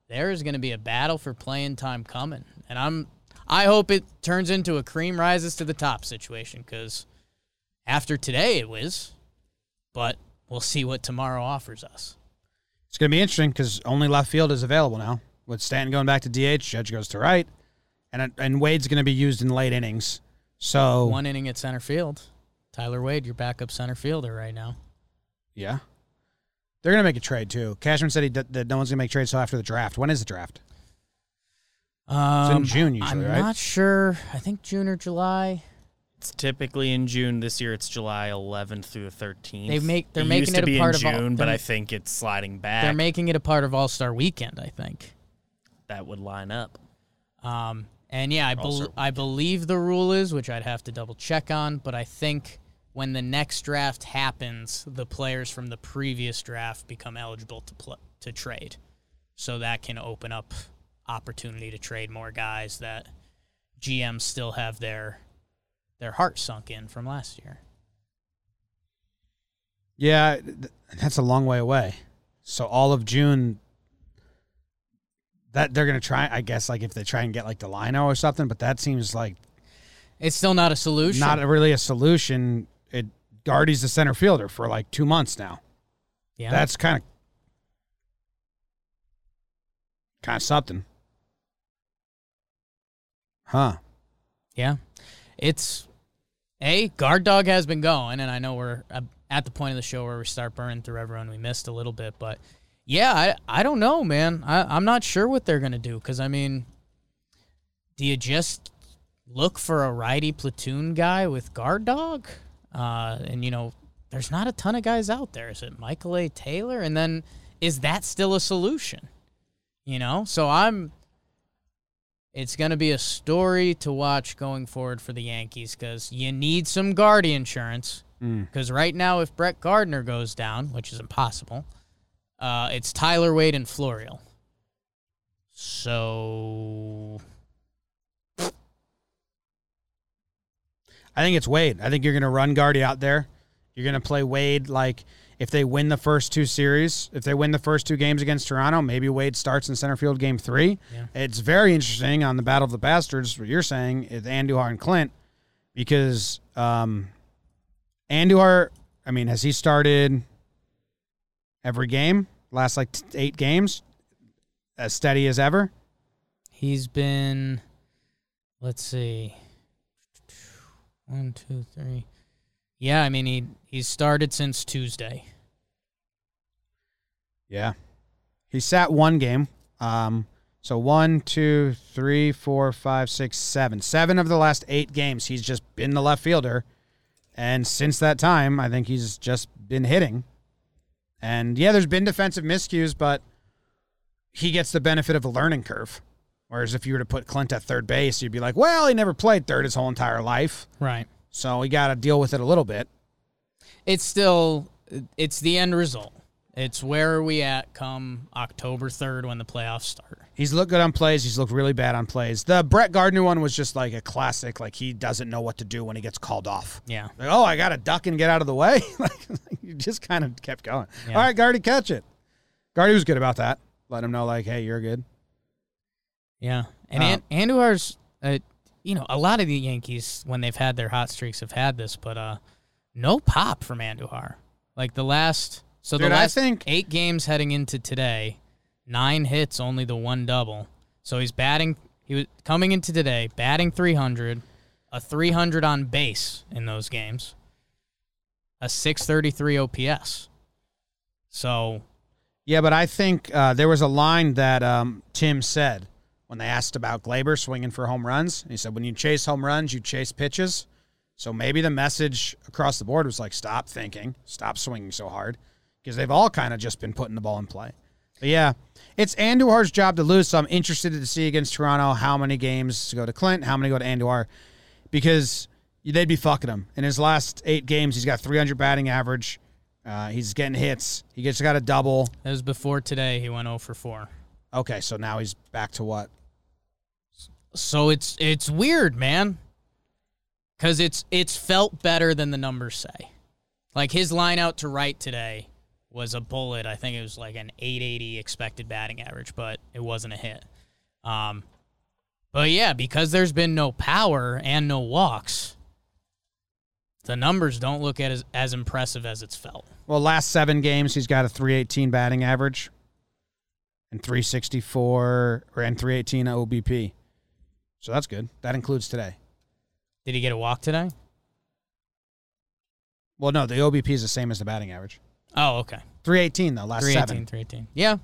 there is going to be a battle for playing time coming. And I'm I hope it turns into a cream rises to the top situation cuz after today it was, but we'll see what tomorrow offers us. It's going to be interesting because only left field is available now. With Stanton going back to DH, Judge goes to right, and and Wade's going to be used in late innings. So One inning at center field. Tyler Wade, your backup center fielder right now. yeah, they're going to make a trade too. Cashman said he d- that no one's going to make trades until after the draft. When is the draft? Um, it's in June usually, right? I'm right? not sure. I think June or July. It's typically in June. This year it's July 11th through the 13th. They make- they're it making used it to a be part in of all- June, but they're- I think it's sliding back. They're making it a part of All Star Weekend, I think. that would line up. Um, and yeah, I, bel I believe the rule is, which I'd have to double check on, but I think when the next draft happens, the players from the previous draft become eligible to pl- to trade. So that can open up opportunity to trade more guys that GMs still have their their heart sunk in from last year. Yeah, that's a long way away. So all of June, that they're gonna try. I guess like if they try and get like Delino or something, but that seems like It's still not a solution. not really a solution. It Gardy's the center fielder for like two months now. yeah. That's kind of kind of something, huh? Yeah. It's a guard dog has been going, and I know we're at the point of the show where we start burning through everyone we missed a little bit, but yeah, I I don't know, man. I I'm not sure what they're gonna do because I mean, do you just look for a righty platoon guy with guard dog? Uh, and you know, there's not a ton of guys out there. Is it Michael A. Taylor? And then is that still a solution? You know, so I'm it's going to be a story to watch going forward for the Yankees because you need some guard insurance. Because right now, if Brett Gardner goes down, which is impossible, uh, it's Tyler Wade and Florial. So I think it's Wade. I think you're going to run Gardy out there. You're going to play Wade like if they win the first two series, if they win the first two games against Toronto, maybe Wade starts in center field game three. Yeah. It's very interesting on the Battle of the Bastards, what you're saying, is Andujar and Clint, because um, Andujar, I mean, has he started every game, last like t- eight games, as steady as ever? he's been, let's see, one, two, three. Yeah, I mean he he's started since Tuesday. Yeah. He sat one game. Um, so one, two, three, four, five, six, seven. Seven of the last eight games, he's just been the left fielder. And since that time, I think he's just been hitting. And yeah, there's been defensive miscues, but he gets the benefit of a learning curve. Whereas if you were to put Clint at third base, you'd be like, well, he never played third his whole entire life. Right. So we got to deal with it a little bit. it's still it's the end result. It's where are we at come October third when the playoffs start. He's looked good on plays. He's looked really bad on plays. The Brett Gardner one was just like a classic. Like he doesn't know what to do when he gets called off. Yeah. Like, oh, I got to duck and get out of the way. like you just kind of kept going. Yeah. All right, Gardy, catch it. Gardy was good about that. Let him know, like, hey, you're good. Yeah. And An- Andujar's uh, you know, a lot of the Yankees when they've had their hot streaks have had this, but uh no pop from Andujar. Like the last so Dude, the I last think- 8 games heading into today, 9 hits, only the one double. So he's batting he was coming into today, batting 300, a 300 on base in those games. A 633 OPS. So Yeah, but I think uh, there was a line that um, Tim said when they asked about Gleyber swinging for home runs. He said, when you chase home runs, you chase pitches. So maybe the message across the board was like, stop thinking, stop swinging so hard, because they've all kind of just been putting the ball in play. But yeah, it's Andujar's job to lose. So I'm interested to see against Toronto how many games to go to Clint, how many go to Andujar, because they'd be fucking him. In his last eight games, he's got 300 batting average. Uh, he's getting hits. He just got a double. that was before today he went 0 for 4. Okay, so now he's back to what? So it's it's weird, man. Cause it's it's felt better than the numbers say. Like his line out to right today was a bullet. I think it was like an 880 expected batting average, but it wasn't a hit. Um, but yeah, because there's been no power and no walks, the numbers don't look as, as impressive as it's felt. Well, last seven games, he's got a 318 batting average and 364 or and 318 OBP. So that's good. That includes today. Did he get a walk today? Well, no, the OBP is the same as the batting average. Oh, okay. 318 though, last 318, seven. 318. Yeah. I'm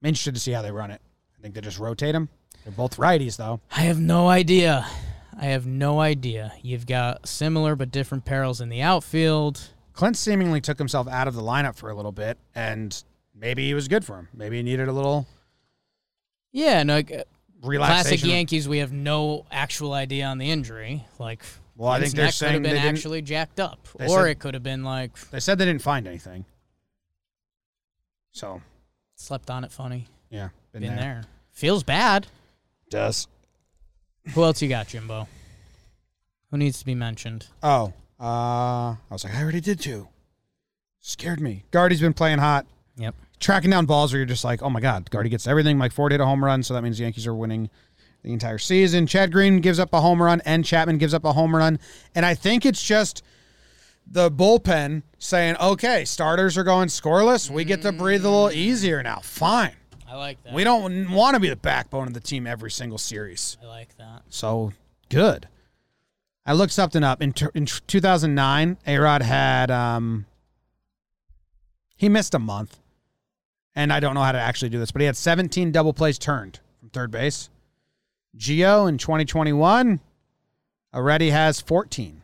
interested to see how they run it. I think they just rotate them. They're both righties though. I have no idea. I have no idea. You've got similar but different perils in the outfield. Clint seemingly took himself out of the lineup for a little bit, and maybe he was good for him. Maybe he needed a little Yeah, no, like, relaxation. classic Yankees. We have no actual idea on the injury. Like, Well, I think they're neck could have been actually jacked up, or said- it could have been like They said they didn't find anything. So, slept on it funny. yeah, been, Been there. there. Feels bad. Does. Who else you got, Jimbo? Who needs to be mentioned? Oh, uh, I was like, I already did two. Scared me. Gardy's been playing hot. Yep. Tracking down balls where you're just like, oh my God, Gardy gets everything. Mike Ford hit a home run, so that means the Yankees are winning the entire season. Chad Green gives up a home run, and Chapman gives up a home run. And I think it's just the bullpen saying, okay, starters are going scoreless. We get to breathe a little easier now. Fine. I like that. We don't want to be the backbone of the team every single series. I like that. So good. I looked something up in, in 2009. A Rod had um, he missed a month, and I don't know how to actually do this, but he had 17 double plays turned from third base. Gio in 2021 already has 14.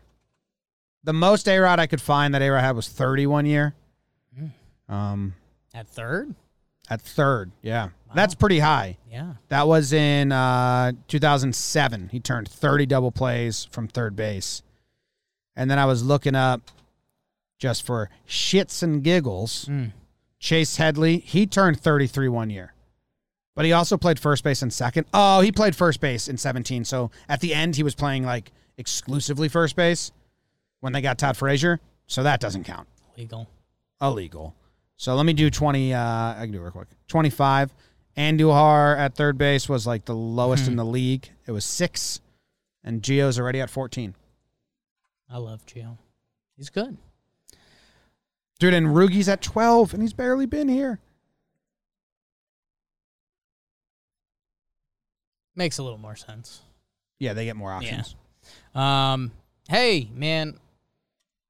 The most A Rod I could find that A Rod had was 31 year. Um, At third? at third, yeah, that's pretty high. Yeah. That was in uh, 2007. He turned 30 double plays from third base. And then I was looking up just for shits and giggles. Mm. Chase Headley, he turned 33 one year. But he also played first base and second. Oh, he played first base in 17. So at the end, he was playing like exclusively first base when they got Todd Frazier. So that doesn't count Legal. illegal. So let me do 20. Uh, I can do it real quick. 25. Andujar at third base was like the lowest in the league. It was six, and Gio's already at 14. I love Gio. He's good. Dude, and Rougie's at 12, and he's barely been here. Makes a little more sense. Yeah, they get more options. Um, hey, man,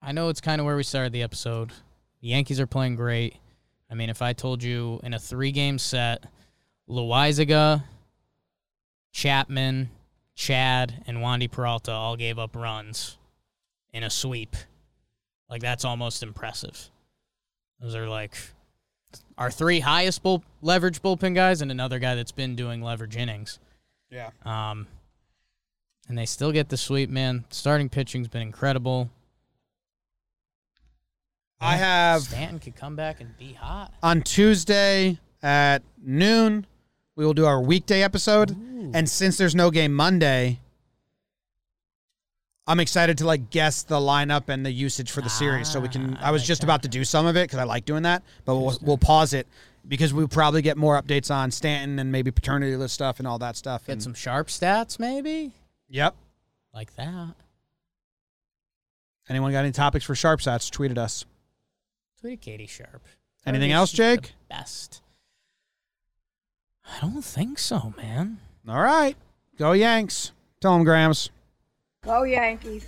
I know it's kind of where we started the episode. The Yankees are playing great. I mean, if I told you in a three game set, Loaisiga, Chapman, Chad, and Wandy Peralta all gave up runs in a sweep, like that's almost impressive. Those are like our three highest bull- leverage bullpen guys, and another guy that's been doing leverage innings. Yeah. Um, and they still get the sweep, man. Starting pitching's been incredible. I have Stanton could come back and be hot. on Tuesday at noon, we will do our weekday episode. And since there's no game Monday, I'm excited to like guess the lineup and the usage for the series. So we can. Ah, I was I just like about to do some of it because I like doing that, but we'll, we'll pause it because we'll probably get more updates on Stanton and maybe paternity list stuff and all that stuff. Get and- some sharp stats, maybe Yep. like that. Anyone got any topics for sharp stats? Tweeted us. Tweet Katie Sharp. Anything else, Jake? Best. I don't think so, man. All right. Go Yanks. Tell them Grams. Go Yankees.